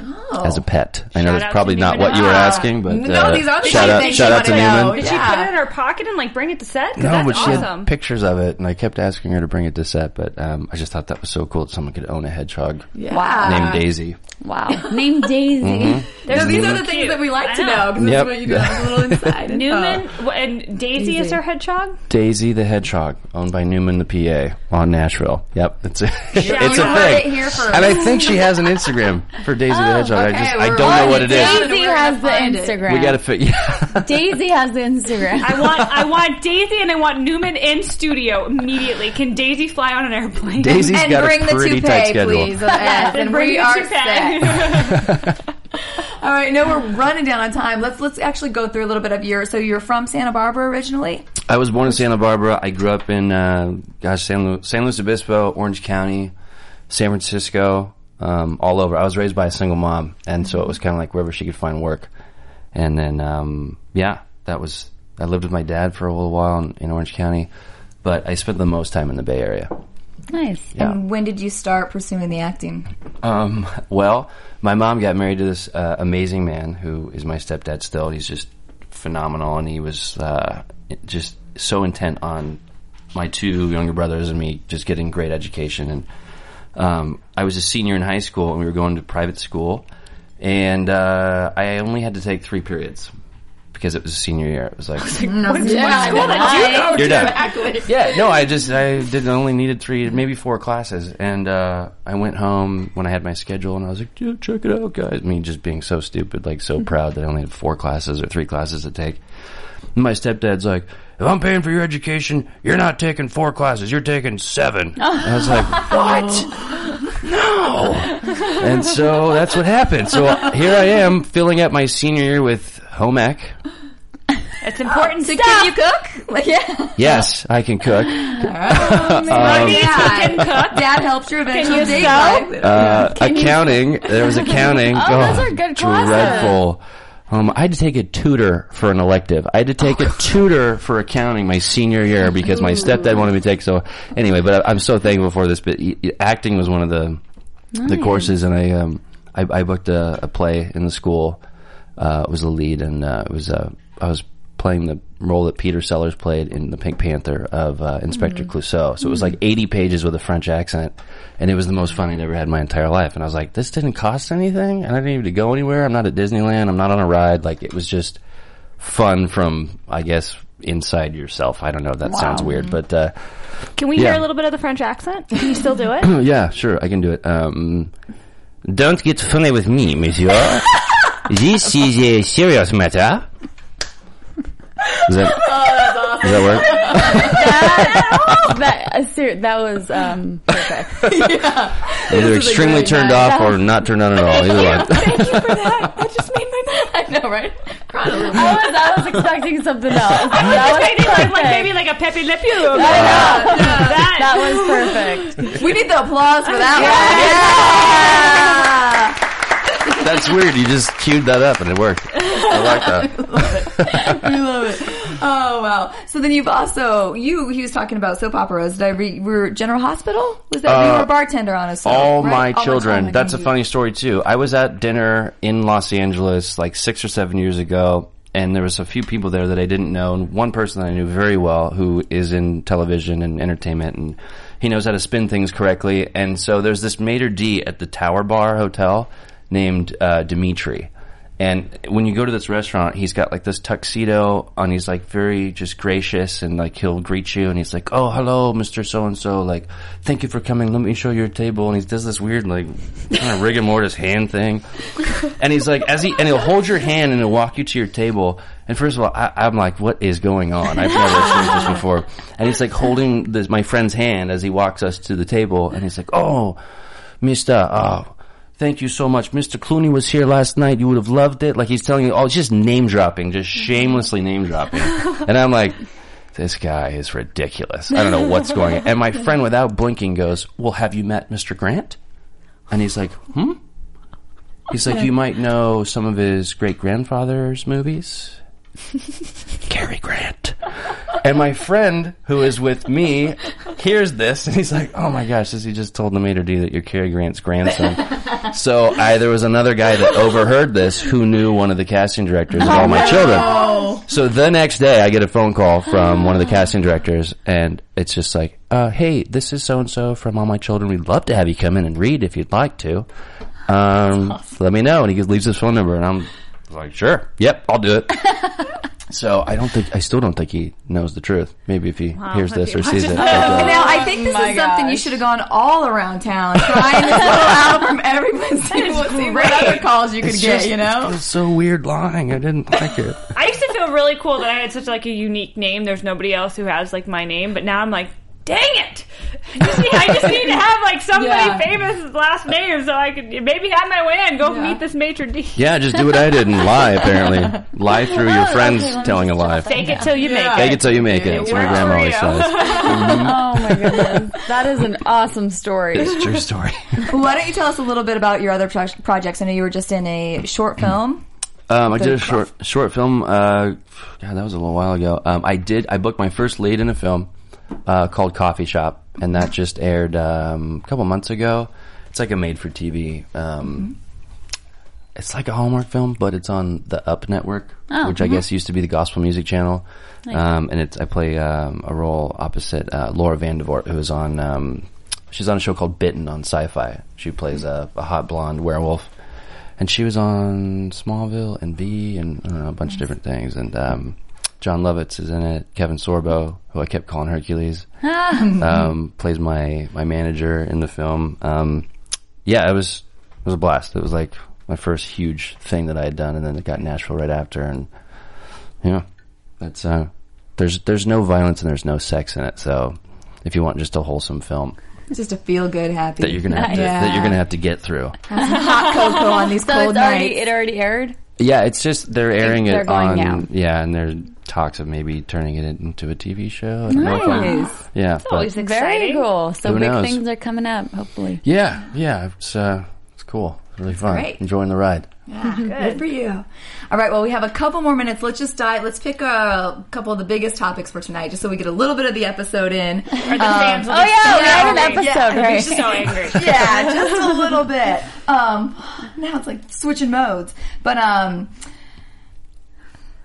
Oh. as a pet. I know Shout that's probably not Newman. what you were Ah. asking, but No, uh, these are the shout out, shout out to. Newman. did she put it in her pocket and like bring it to set? 'Cause No, that's but she awesome. had pictures of it, and I kept asking her to bring it to set. But um, I just thought that was so cool that someone could own a hedgehog Wow. named Daisy. Wow. Named Daisy. Mm-hmm. No, these are the Cute. things that we like to know. know because Yep. this is what you do. It's a little inside. Newman info. wh- and Daisy is her hedgehog. Daisy the hedgehog, owned by Newman the PA on Nashville. Yep, it's a it's you a heard thing. it here first. And I think she has an Instagram for Daisy the hedgehog. I just I don't know what it. it is. Daisy- Daisy We're has the find it. Instagram. We got to fit. Yeah. Daisy has the Instagram. I want I want Daisy and I want Newman in studio immediately. Can Daisy fly on an airplane? Daisy's and got bring a the pretty toupee, tight schedule. please. Yes, and bring we the are set. All right, no, we're running down on time. Let's let's actually go through a little bit of your. So you're from Santa Barbara originally. I was born in Santa Barbara. I grew up in uh, gosh San, Lu- San Luis Obispo, Orange County, San Francisco, um, all over. I was raised by a single mom, and so it was kind of like wherever she could find work. And then um, yeah, that was. I lived with my dad for a little while in, in Orange County, but I spent the most time in the Bay Area. nice. Yeah. And when did you start pursuing the acting? Um, well, my mom got married to this uh, amazing man who is my stepdad still. He's just phenomenal, and he was uh, just so intent on my two younger brothers and me just getting great education. And um, I was a senior in high school, and we were going to private school, and uh, I only had to take three periods because it was a senior year. It was like Yeah, you're done. Yeah, no, I just I did only needed three, maybe four classes, and uh, I went home when I had my schedule, and I was like, yeah, check it out, guys. Me just being so stupid, like so proud that I only had four classes or three classes to take. And my stepdad's like, if I'm paying for your education, you're not taking four classes, you're taking seven. And I was like, what? No. And so that's what happened. So here I am filling out my senior year with home ec. It's important So stuff. can you cook? Like, yeah. Yes, I can cook. Money, Dad. can cook. Dad helps your eventual you date. Uh, accounting. There was accounting. Oh, those are good classes. Dreadful. Um, I had to take a tutor for an elective. I had to take a tutor for accounting my senior year because my stepdad wanted me to take. So anyway, but I, I'm so thankful for this. But acting was one of the the courses, and I um I, I booked a, a play in the school. Uh, was the lead, and uh, it was uh, I was playing the role that Peter Sellers played in the Pink Panther of uh, Inspector Clouseau. So it was like 80 pages with a French accent, and it was the most fun I'd ever had in my entire life. And I was like, this didn't cost anything, and I didn't even go anywhere. I'm not at Disneyland. I'm not on a ride. Like it was just fun from, I guess, inside yourself. I don't know. That sounds weird, but uh, Can we Yeah. hear a little bit of the French accent? Can you still do it? yeah, sure, I can do it. Um, don't get funny with me, monsieur. this is a serious matter. Does that, does that work? that, uh, ser- that was um, perfect. Either extremely turned off or not turned on at all. Either one. Thank you for that. That just made my night. I know, right? Cried a little bit. I was, I was expecting something else. I was That was like, like maybe like a Pepe Le Pew. That, That was perfect. We need the applause for that one. That's weird. You just queued that up and it worked. I like that. we love it. We love it. Oh wow! So then you've also you he was talking about soap operas. Did I read? Were General Hospital? Was that you were a bartender on a soap? All right? my children. Time. That's a funny story too. I was at dinner in Los Angeles like six or seven years ago, and there was a few people there that I didn't know, and one person that I knew very well who is in television and entertainment, and he knows how to spin things correctly. And so there's this maitre d at the Tower Bar Hotel named uh, Dimitri. And when you go to this restaurant, he's got like this tuxedo on. He's like very just gracious and like he'll greet you and he's like, "Oh, hello, Mister So and So. Like, thank you for coming. Let me show you your table." And he does this weird like kind of rigor mortis hand thing. And he's like, as he and he'll hold your hand and he'll walk you to your table. And first of all, I, I'm like, "What is going on?" I've never seen this before. And he's like holding this my friend's hand as he walks us to the table, and he's like, "Oh, Mister, oh." Thank you so much. Mr. Clooney was here last night. You would have loved it. Like he's telling you, oh, it's just name dropping, just shamelessly name dropping. and I'm like, this guy is ridiculous. I don't know what's going on. And my friend, without blinking, goes, well, have you met Mr. Grant? And he's like, hmm? He's like, you might know some of his great grandfather's movies. Cary Grant. And my friend, who is with me, hears this and he's like, "Oh my gosh, this he just told the maitre d that you're Cary Grant's grandson." so I, there was another guy that overheard this who knew one of the casting directors of all my children. So the next day, I get a phone call from one of the casting directors, and it's just like, uh, "Hey, this is so and so from All My Children. We'd love to have you come in and read if you'd like to. Um, Let me know." And he leaves his phone number, and I'm like, "Sure, yep, I'll do it." So I don't think I still don't think he knows the truth. Maybe if he hears this or sees it. but, Now I think this oh my is something you should have gone all around town trying this little out from everyone. See what, see what other calls you could it's get. just- you know. it's so weird lying. I didn't like it. I used to feel really cool that I had such like a unique name. There's nobody else who has like my name, but now I'm like, dang it! I just need, I just need to have like somebody Yeah. famous last name so I could maybe have my way and go Yeah. meet this maitre d. Yeah, just do what I did and lie. Apparently, lie through your friends telling a lie. Fake it till you make it. Fake it. it till you make it. That's what my grandma always says. Oh my goodness, that is an awesome story. It's true story. Why don't you tell us a little bit about your other pro- projects? I know you were just in a short film. Um, I did a short short film. Uh, God, that was a little while ago. Um, I did. I booked my first lead in a film uh, called Coffee Shop, and that just aired um, a couple months ago. It's like a made for TV. Um, It's like a Hallmark film, but it's on the Up Network, Oh, which I guess used to be the gospel music channel. Um, and it's I play um, a role opposite uh, Laura Vandervoort, who is on. Um, she's on a show called Bitten on Sci-Fi. She plays a, a hot blonde werewolf and she was on Smallville and V and I don't know, a bunch of different things. And um, Jon Lovitz is in it. Kevin Sorbo, who I kept calling Hercules, um, plays my my manager in the film. Um, yeah, it was it was a blast. It was like my first huge thing that I had done, and then it got Nashville right after. And yeah, that's uh, there's there's no violence and there's no sex in it. So if you want just a wholesome film It's just a feel good, happy. that you're gonna have to, Yeah. that you're gonna have to get through. hot cocoa on these So cold it's already nights. it already aired. Yeah, it's just they're airing They're it going on. out. Yeah, and there's talks of maybe turning it into a TV show. I don't know if I'm- Nice. yeah, always but, exciting. Very cool. So Who big knows? things are coming up. Hopefully. yeah, yeah. It's uh, it's cool. really fun. Great. Enjoying the ride. Yeah, good for you. All right, well, we have a couple more minutes. Let's just dive. Let's pick a couple of the biggest topics for tonight, just so we get a little bit of the episode in. Or the fans will Oh yeah, we had an episode, Yeah. right? So angry. yeah, just a little bit. Um, now it's like switching modes, but um,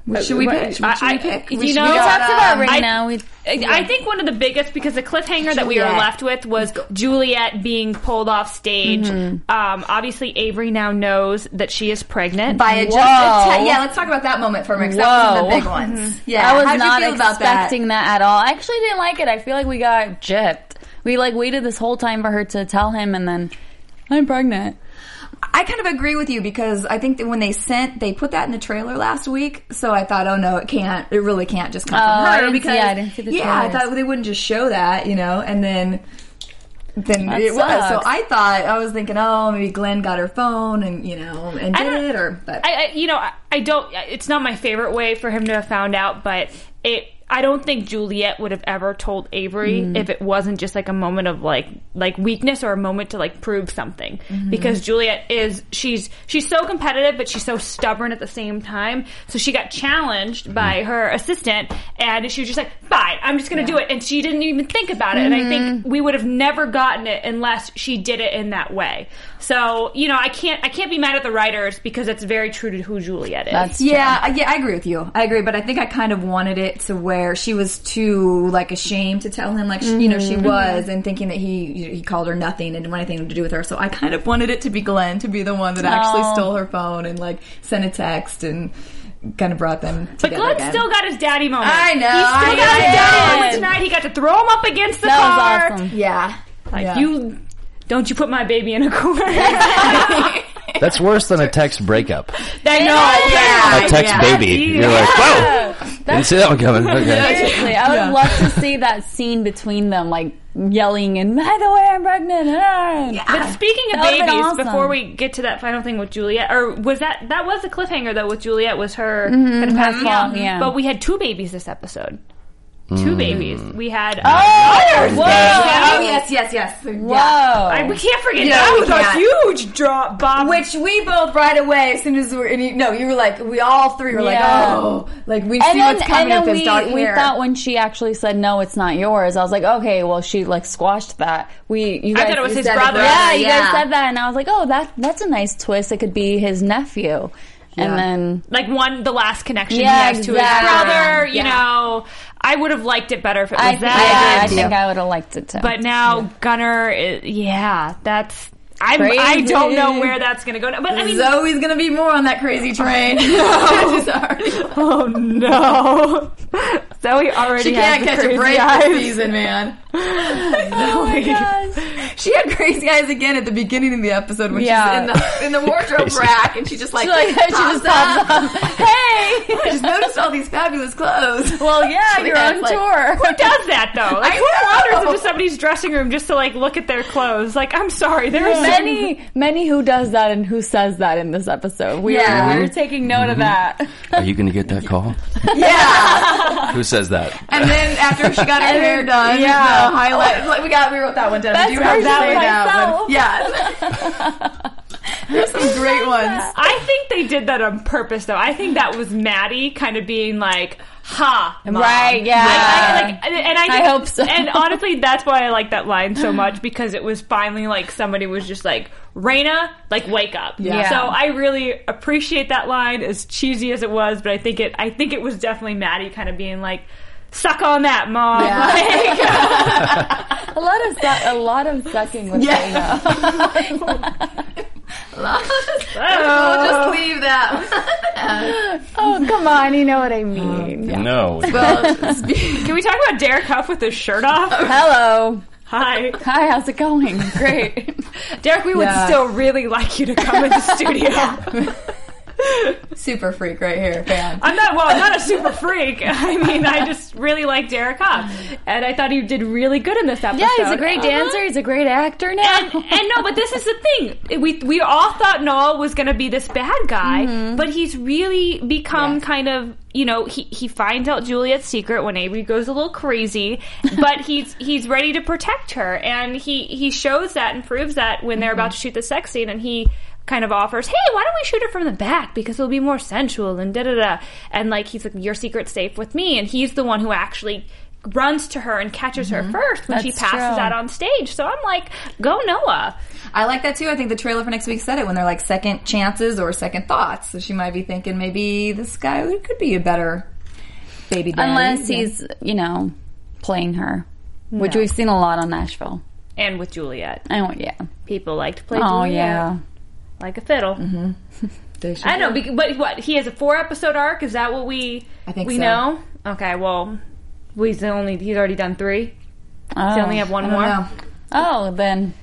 what should we What- pick? What should I- we pick? you We should- know- we We talked about um, right I- now. We I I think one of the biggest because the cliffhanger that we were left with was Juliette being pulled off stage. Um, obviously, Avery now knows that she is pregnant. by a just Whoa. a te- yeah. Let's talk about that moment for a minute. 'cause That was one of the big ones. Yeah, I was How'd not you feel about that? expecting that? at all. I actually didn't like it. I feel like we got gypped. We like waited this whole time for her to tell him, and then I'm pregnant. I kind of agree with you because I think that when they sent, they put that in the trailer last week. So I thought, oh no, it can't. It really can't just come Oh, from I her because yeah, I didn't see the yeah, I thought they wouldn't just show that, you know, and then. Then That it was. So. I thought I was thinking, oh, maybe Glenn got her phone and you know and did it, or but I, I you know, I, I don't. It's not my favorite way for him to have found out, but it. I don't think Juliette would have ever told Avery Mm. if it wasn't just like a moment of like like weakness or a moment to like prove something. Mm-hmm. Because Juliette is she's she's so competitive, but she's so stubborn at the same time. So she got challenged by her assistant, and she was just like, "Fine, I'm just going to do it," and she didn't even think about it. And I think Mm-hmm. we would have never gotten it unless she did it in that way. So you know, I can't I can't be mad at the writers because it's very true to who Juliette is. That's Yeah, I- yeah, I agree with you. I agree, but I think I kind of wanted it to where she was too like ashamed to tell him like she, you know she Mm-hmm. was and thinking that he he called her nothing and didn't want anything to do with her. So I kind of wanted it to be Glenn to be the one that actually Oh. stole her phone and like sent a text and kind of brought them But together Glenn again. still got his daddy moment. I know, He still I got his daddy moment tonight. He got to throw him up against the That car. was awesome. yeah. Like Yeah. you, don't you put my baby in a corner? That's worse than a text breakup. I know. Yeah. A text yeah. baby. You're like, whoa! Didn't see that one coming. Okay. Seriously, I would Yeah. love to see that scene between them, like yelling and by the way, I'm pregnant. ah." But speaking of That babies, awesome. before we get to that final thing with Juliette, or was that that was a cliffhanger though with Juliette was her kind of passing out. fault, yeah. But we had two babies this episode. Two babies. We had. Uh, oh, whoa, Oh yes, yes, yes. whoa! I, we can't forget Yeah, that we was can't. a huge drop, Bob. Which we both right away, as soon as we were, and you, no, you were like, we all three were like, oh, like we and see then, what's coming and then with this we, dark we hair. thought when she actually said no, it's not yours. I was like, okay, well, she like squashed that. We, you I guys, thought it was his brother. bro. Yeah, you Yeah. guys said that, and I was like, oh, that that's a nice twist. It could be his nephew, Yeah. and then like one the last connection Yeah, he has to exactly. his brother you Yeah. know i would have liked it better if it was I, think, that I, with think I would have liked it too. but now gunnar is, yeah that's I'm, i don't know where that's gonna go now. but i mean Zoey's gonna be more on that crazy train. She's oh no zoey already she can't the catch a break eyes. this season, man. oh my gosh. She had crazy eyes again at the beginning of the episode when Yeah. she's in the in the wardrobe rack, and she just like, She, like, she just pops pops up. up. Hey! I just noticed all these fabulous clothes. Well, yeah, you're Yeah, on like- tour. who does that though like I who know. wanders into somebody's dressing room just to like look at their clothes like i'm sorry there's many, many who does that and who says that in this episode. We Yeah. are, we're taking note of mm-hmm. that. Are you going to get that call? Yeah, Who says that? and then after she got her hair done, Yeah. The highlight. Like we got, we wrote that one down. That's Do you have that one down? Yeah, there's some great ones. I think they did that on purpose, though. I think that was Maddie kind of being like, "Ha, Mom." Right, yeah. I, I, like, and and I, I hope so. And honestly, that's why I like that line so much because it was finally like somebody was just like, "Rayna, like wake up." Yeah. So I really appreciate that line, as cheesy as it was, but I think it, I think it was definitely Maddie kind of being like. Suck on that, mom. A lot of su- a lot of sucking with Yeah. Dana. We'll just oh. leave that. Oh, come on, you know what I oh, mean. No. well, Can we talk about Derek Hough with his shirt off? Oh. Hello. Hi, Hi, how's it going? Great. Derek. We would still really like you to come in the studio. Super freak right here, fan. I'm not well. I'm not a super freak. I mean, I just really like Derek Hough, and I thought he did really good in this episode. Yeah, he's a great uh-huh. dancer. He's a great actor now. And, and no, but this is the thing. We we all thought Noah was going to be this bad guy, mm-hmm. but he's really become Yes. kind of you know he he finds out Juliette's secret when Avery goes a little crazy, but he's he's ready to protect her, and he he shows that and proves that when they're about to shoot the sex scene, and he kind of offers, "Hey, why don't we shoot it from the back because it'll be more sensual and da da da." And like he's like, "Your secret's safe with me," and he's the one who actually runs to her and catches her mm-hmm. first when she passes true. out on stage. So I'm like, "Go Noah!" I like that too. I think the trailer for next week said it when they're like second chances or second thoughts. So she might be thinking maybe this guy could be a better baby daddy. Unless Yeah. he's, you know, playing her, which No. we've seen a lot on Nashville. And with Juliette, Oh yeah. people like to play Oh Juliette yeah. Like a fiddle. Mm-hmm. They should I know, do. bec- but what he has a four episode arc. Is that what we I think we so. know? Okay, well, he's the only he's already done three. Oh. They only have one I more. don't know. oh, then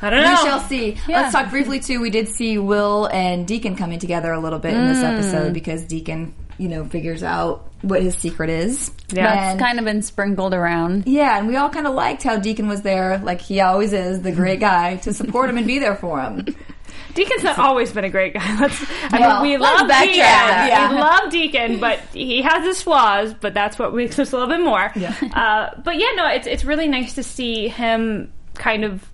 I don't know. We shall see. Yeah. Let's talk briefly too. We did see Will and Deacon coming together a little bit in this mm. episode because Deacon, you know, figures out what his secret is. Yeah. And- it's kind of been sprinkled around. yeah, and we all kind of liked how Deacon was there, like he always is, the great guy to support him and be there for him. Deacon's not always been a great guy. Let's, I Well, mean, we love. Deacon. Yeah. We love Deacon, but he has his flaws. But that's what makes us a little bit more. Yeah. Uh, but yeah, no, it's it's really nice to see him kind of.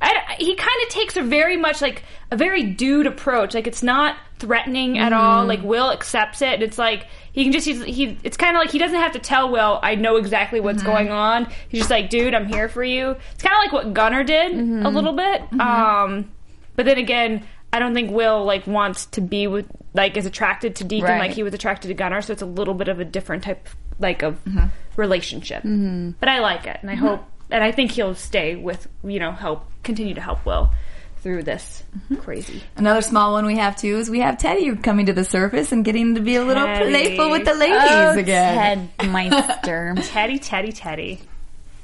I, he kind of takes a very much like a very dude approach. Like it's not threatening at all. Mm. Like Will accepts it. It's like he can just he's, he. It's kind of like he doesn't have to tell Will. I know exactly what's Mm-hmm. going on. He's just like, dude, I'm here for you. It's kind of like what Gunnar did Mm-hmm. a little bit. Um, but then again, I don't think Will like wants to be with like is attracted to Deacon Right. like he was attracted to Gunnar. So it's a little bit of a different type like of Mm-hmm. relationship. But I like it, and I hope, and I think he'll stay with you know help continue to help Will through this Mm-hmm. crazy. Another small one we have too is we have Teddy coming to the surface and getting to be a little Teddy. playful with the ladies Oh, again. Ted Meister. Teddy, Teddy, Teddy.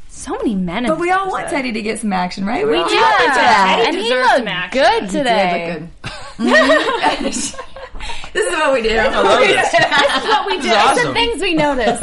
So many men. in But we all want. Teddy to get some action, right? We all do. want that. Teddy and he looked action. good He today. did look good. this is what we do. This is what we do. It's awesome. the things we notice.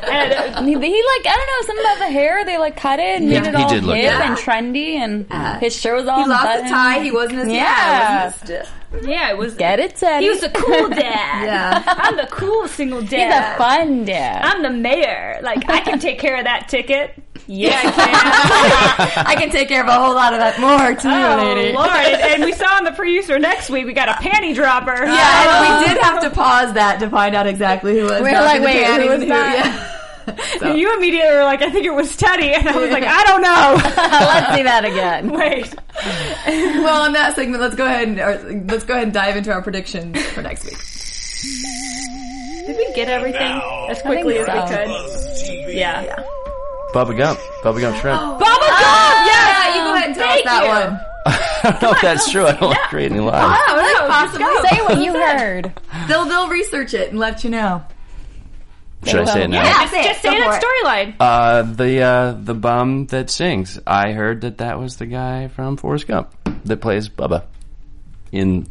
And, uh, he, he like I don't know something about the hair. They like cut it and made it He all did look hip good. and trendy, and his shirt was all He lost the unbuttoned. tie. He wasn't as Yeah. yeah. wasn't as yeah, it was. Get it, Teddy. He was a cool dad. Yeah. I'm the cool single dad. He's dad. a fun dad. I'm the mayor. Like I can take care of that ticket. Yeah, I can. I can take care of a whole lot of that more too, oh lady. Lord! And, and we saw on the producer next week we got a panty dropper. Yeah, and we did have to pause that to find out exactly who was. We're like, wait, who was that? Yeah. And you immediately were like, I think it was Teddy, and I was like, I don't know. Let's see that again. Wait. well, in that segment, let's go ahead and or, let's go ahead and dive into our predictions for next week. Did we get everything as quickly as think we so. could? Yeah. Bubba Gump. Bubba Gump Shrimp. Bubba Gump! Yeah, you go ahead and tell us that you. one. I don't know if that's true. I don't want to create any lies. Oh, that's No, possibly. just Say what you heard. They'll they'll research it and let you know. Should I say it now? Yeah, Just, say it. just say Go for that storyline. Uh, the uh, the bum that sings. I heard that that was the guy from Forrest Gump that plays Bubba in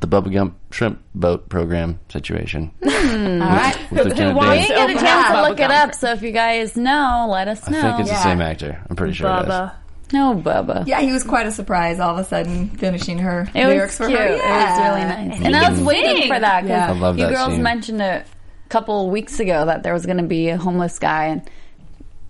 the Bubba Gump shrimp boat program situation. Hmm. All right. with Who Lieutenant We wants Dan. didn't get a chance to look it up, so if you guys know, let us know. I know. think it's Yeah. the same actor. I'm pretty sure it is. Bubba. no, Bubba. Yeah, he was quite a surprise all of a sudden finishing her It lyrics was for cute. her. It was really nice. And And I was waiting for that Yeah. because I love you that girls scene. mentioned it a couple weeks ago that there was going to be a homeless guy, and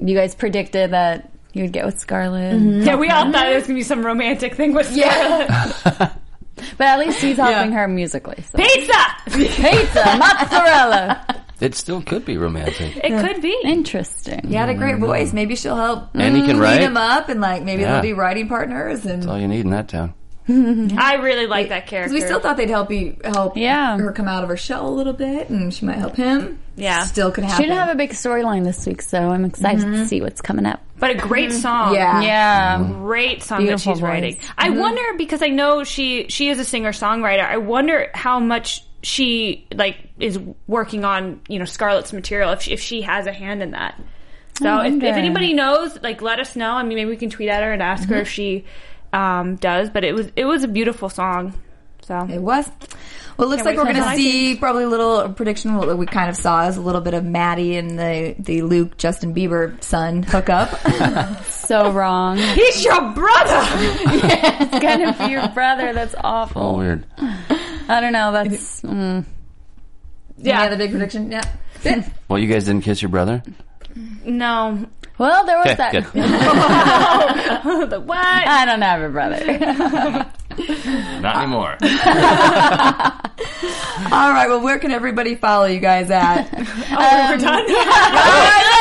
you guys predicted that you would get with Scarlett. Mm-hmm. Yeah, we all thought it was gonna be some romantic thing with Yeah. Scarlett. But at least he's helping her musically. So. Pizza. Pizza, mozzarella. It still could be romantic. It could be. Interesting. He had a great mm. voice. Maybe she'll help And he can write. him up, and like maybe Yeah. they'll be writing partners. And That's all you need in that town. I really like that character. because we still thought they'd help you help Yeah. her come out of her shell a little bit, and she might help him. Yeah. still could happen. She didn't have a big storyline this week, so I'm excited to mm-hmm. see what's coming up. but a great mm-hmm. song. yeah, Yeah. Mm-hmm. great song Beautiful that she's voice. writing. I wonder because I know she she is a singer songwriter. I wonder how much she like is working on you know Scarlett's material if she, if she has a hand in that. So if, if anybody knows, like let us know. I mean, maybe we can tweet at her and ask her if she um, does. But it was it was a beautiful song. So It was. Well, it looks Can't like we're going to it's on see probably a little prediction. What we kind of saw is a little bit of Maddie and the the Luke Justin Bieber son hook up. So wrong. he's your brother. it's gonna be your brother. That's awful. weird. I don't know. That's mm. yeah, the big prediction. Yeah. Well, you guys didn't kiss your brother? no, well, there was Okay, that. good. the what? I don't have a brother. Not anymore. All right. Well, where can everybody follow you guys at? We're done.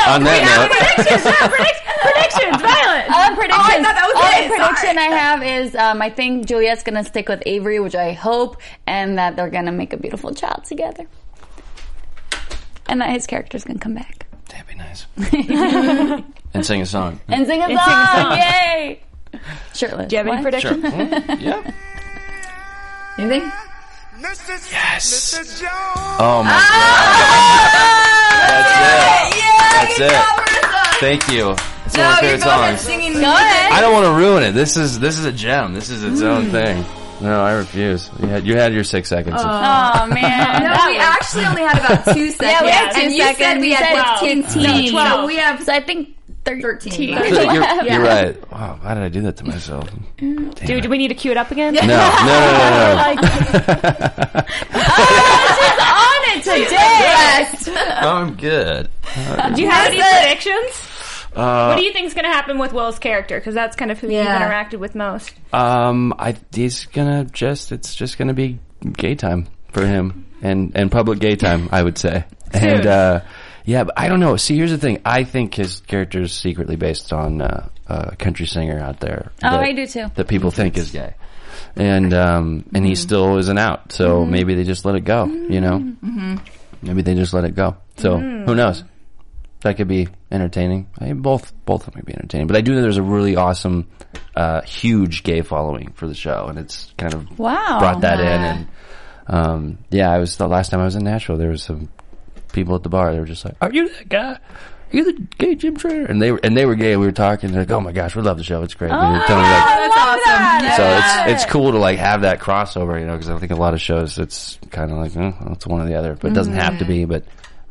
On that note, predictions, yeah, predict- predictions, Violet. Uh, predictions. Oh, I thought that was Only it. prediction Sorry. I have is um, I think Juliette's gonna stick with Avery, which I hope, and that they're gonna make a beautiful child together, and that his character's gonna come back that'd be nice. and sing a song. and sing a song. sing a song. Yay! Shirtless. Do you have any What? Sure. predictions? Mm, yeah. Anything? Yes. Oh my god. That's it. That's it. Thank you. It's one of my favorite songs. Go ahead. I don't want to ruin it. This is this is a gem. This is its own thing. No, I refuse. You had you had your six seconds. Oh man. No, we actually only had about two seconds. Yeah, we had two and you said seconds. we had said 15. 15. So we have So I think 13. 13. you're, you're right. Wow, why did I do that to myself? Mm. Damn Do, do we need to cue it up again? No, no, no, no, no. Oh oh, on it today. I'm good. Do you have any predictions? Uh, What do you think is going to happen with Will's character? Because that's kind of who Yeah. you've interacted with most. Um, I he's gonna just it's just gonna be gay time for him and and public gay time, I would say. And uh, yeah, but I don't know. See, here's the thing. I think his character is secretly based on uh, a country singer out there. Oh, that- I do too. That people think is gay. And um, and he still isn't out, so maybe they just let it go. You know, maybe they just let it go. So who knows? That could be entertaining. I mean, both both of them could be entertaining. But I do know there's a really awesome, uh, huge gay following for the show, and it's kind of Wow. brought that in. And um, yeah, I was the last time I was in Nashville. There was some people at the bar. They were just like, "Are you that guy? Are you the gay gym trainer?" And they were and they were gay. We were talking. They're like, "Oh my gosh, we love the show. It's great." And they were telling me, like, I love that. so it's it's cool to like have that crossover, you know, because I think a lot of shows it's kind of like well, it's one or the other, but it doesn't have to be. But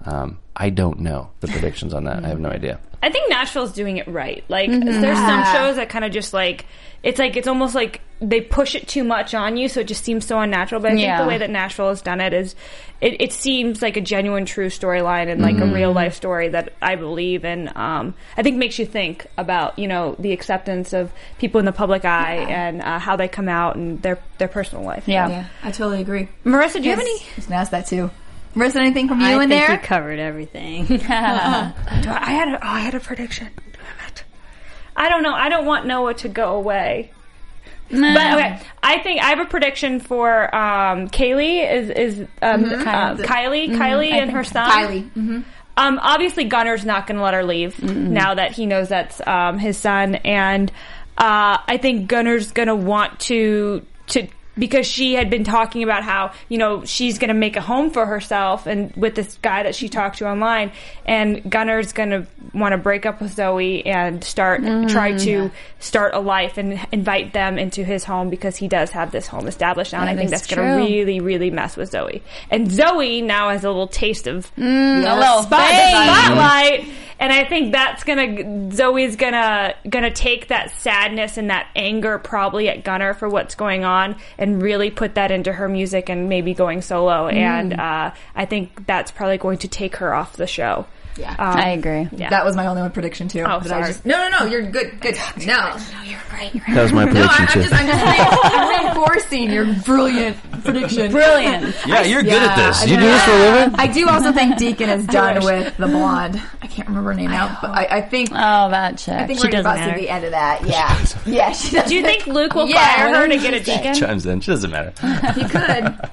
um, I don't know the predictions on that. I have no idea. I think Nashville's doing it right. Like, there's some shows that kind of just like, it's like, it's almost like they push it too much on you, so it just seems so unnatural. But I Yeah. think the way that Nashville has done it is, it, it seems like a genuine, true storyline and like a real life story that I believe in. Um, I think makes you think about, you know, the acceptance of people in the public eye and uh, how they come out and their, their personal life. Yeah. Yeah, I totally agree. Marissa, do you have any? I was gonna ask that too. Marissa, anything from you I in think there? you covered everything. Do I, had a, oh, I had a prediction. Damn it. I don't know. I don't want Noah to go away. But okay, I think I have a prediction for um, Kaylee is is um, uh, Kylie, Kylie, and her son. Kylie. Mm-hmm. Um, obviously, Gunnar's not going to let her leave now that he knows that's um, his son, and uh, I think Gunnar's going to want to to because she had been talking about how you know she's going to make a home for herself and with this guy that she talked to online, and Gunnar's going to want to break up with Zoey and start try to mm. start a life and invite them into his home because he does have this home established now, and I think that's going to really really mess with Zoey, and Zoey now has a little taste of mm, A little spotlight. And I think that's gonna Zoey's gonna gonna take that sadness and that anger probably at Gunnar for what's going on and really put that into her music and maybe going solo. And uh, I think that's probably going to take her off the show. Yeah. Um, I agree. Yeah. That was my only one prediction too. Oh, But I sorry. just- no, no, no. You're good. Good. No. No, you're right. That was my No, I, prediction I'm too. just, I'm just I'm reinforcing your brilliant prediction. Brilliant. yeah, you're good Yeah, at this. I You do this for a living. I do also think Deacon is done with the blonde. I can't remember her name now, but I, I think Oh, that chick. I think She we're doesn't about to matter. the end of that. Yeah, yeah. She does. Do you think Luke will Yeah, fire her to get a she deacon? Chimes in. It doesn't matter. he could?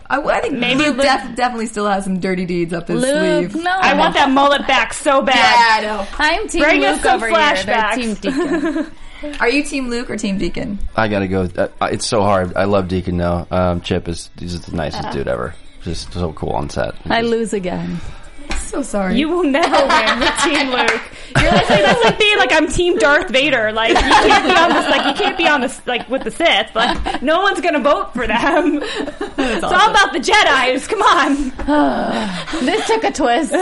I, I think Maybe Luke Luke- def- definitely still has some dirty deeds up his Luke, sleeve. no. I want that mullet back so Yeah, bad. I know. I'm Team Bring us some over here. They're flashbacks. Team Deacon. Are you Team Luke or Team Deacon? I gotta go. Uh, it's so hard. I love Deacon though. Um, Chip is he's just the nicest dude ever. Just so cool on set. I lose again. So sorry. You will never win with Team Luke. You're like, that's like being like I'm Team Darth Vader. Like you can't be on this. Like you can't be on this. Like with the Sith. Like no one's gonna vote for them. It's all about the Jedi's. Come on. This took a twist. All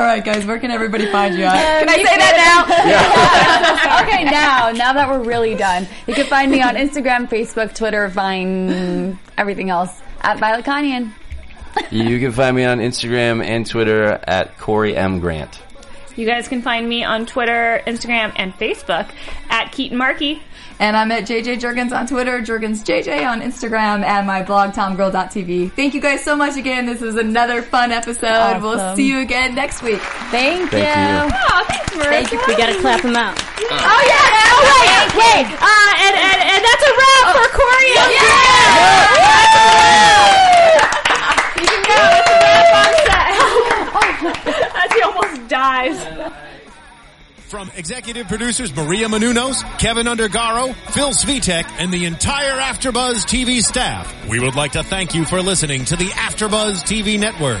right, guys. Where can everybody find you at? Can um, I say that now? okay, now, now that we're really done, you can find me on Instagram, Facebook, Twitter, Vine, everything else at Violet Kanyan. You can find me on Instagram and Twitter at Corey M Grant. You guys can find me on Twitter, Instagram, and Facebook at Keaton Markey. And I'm at JJ Jurgens on Twitter, Jurgens JJ on Instagram, and my blog, tomgirl.tv. Thank you guys so much again. This was another fun episode. We'll see you again next week. Thank, Thank you. Oh, thanks, Marissa. Thank you. We gotta clap him out. Oh yeah. Oh wait, wait. Uh, and and and that's a wrap for Corey. and You can go. It's a set. As he almost dies. From executive producers Maria Menounos, Kevin Undergaro, Phil Svitek, and the entire AfterBuzz TV staff, we would like to thank you for listening to the AfterBuzz TV network.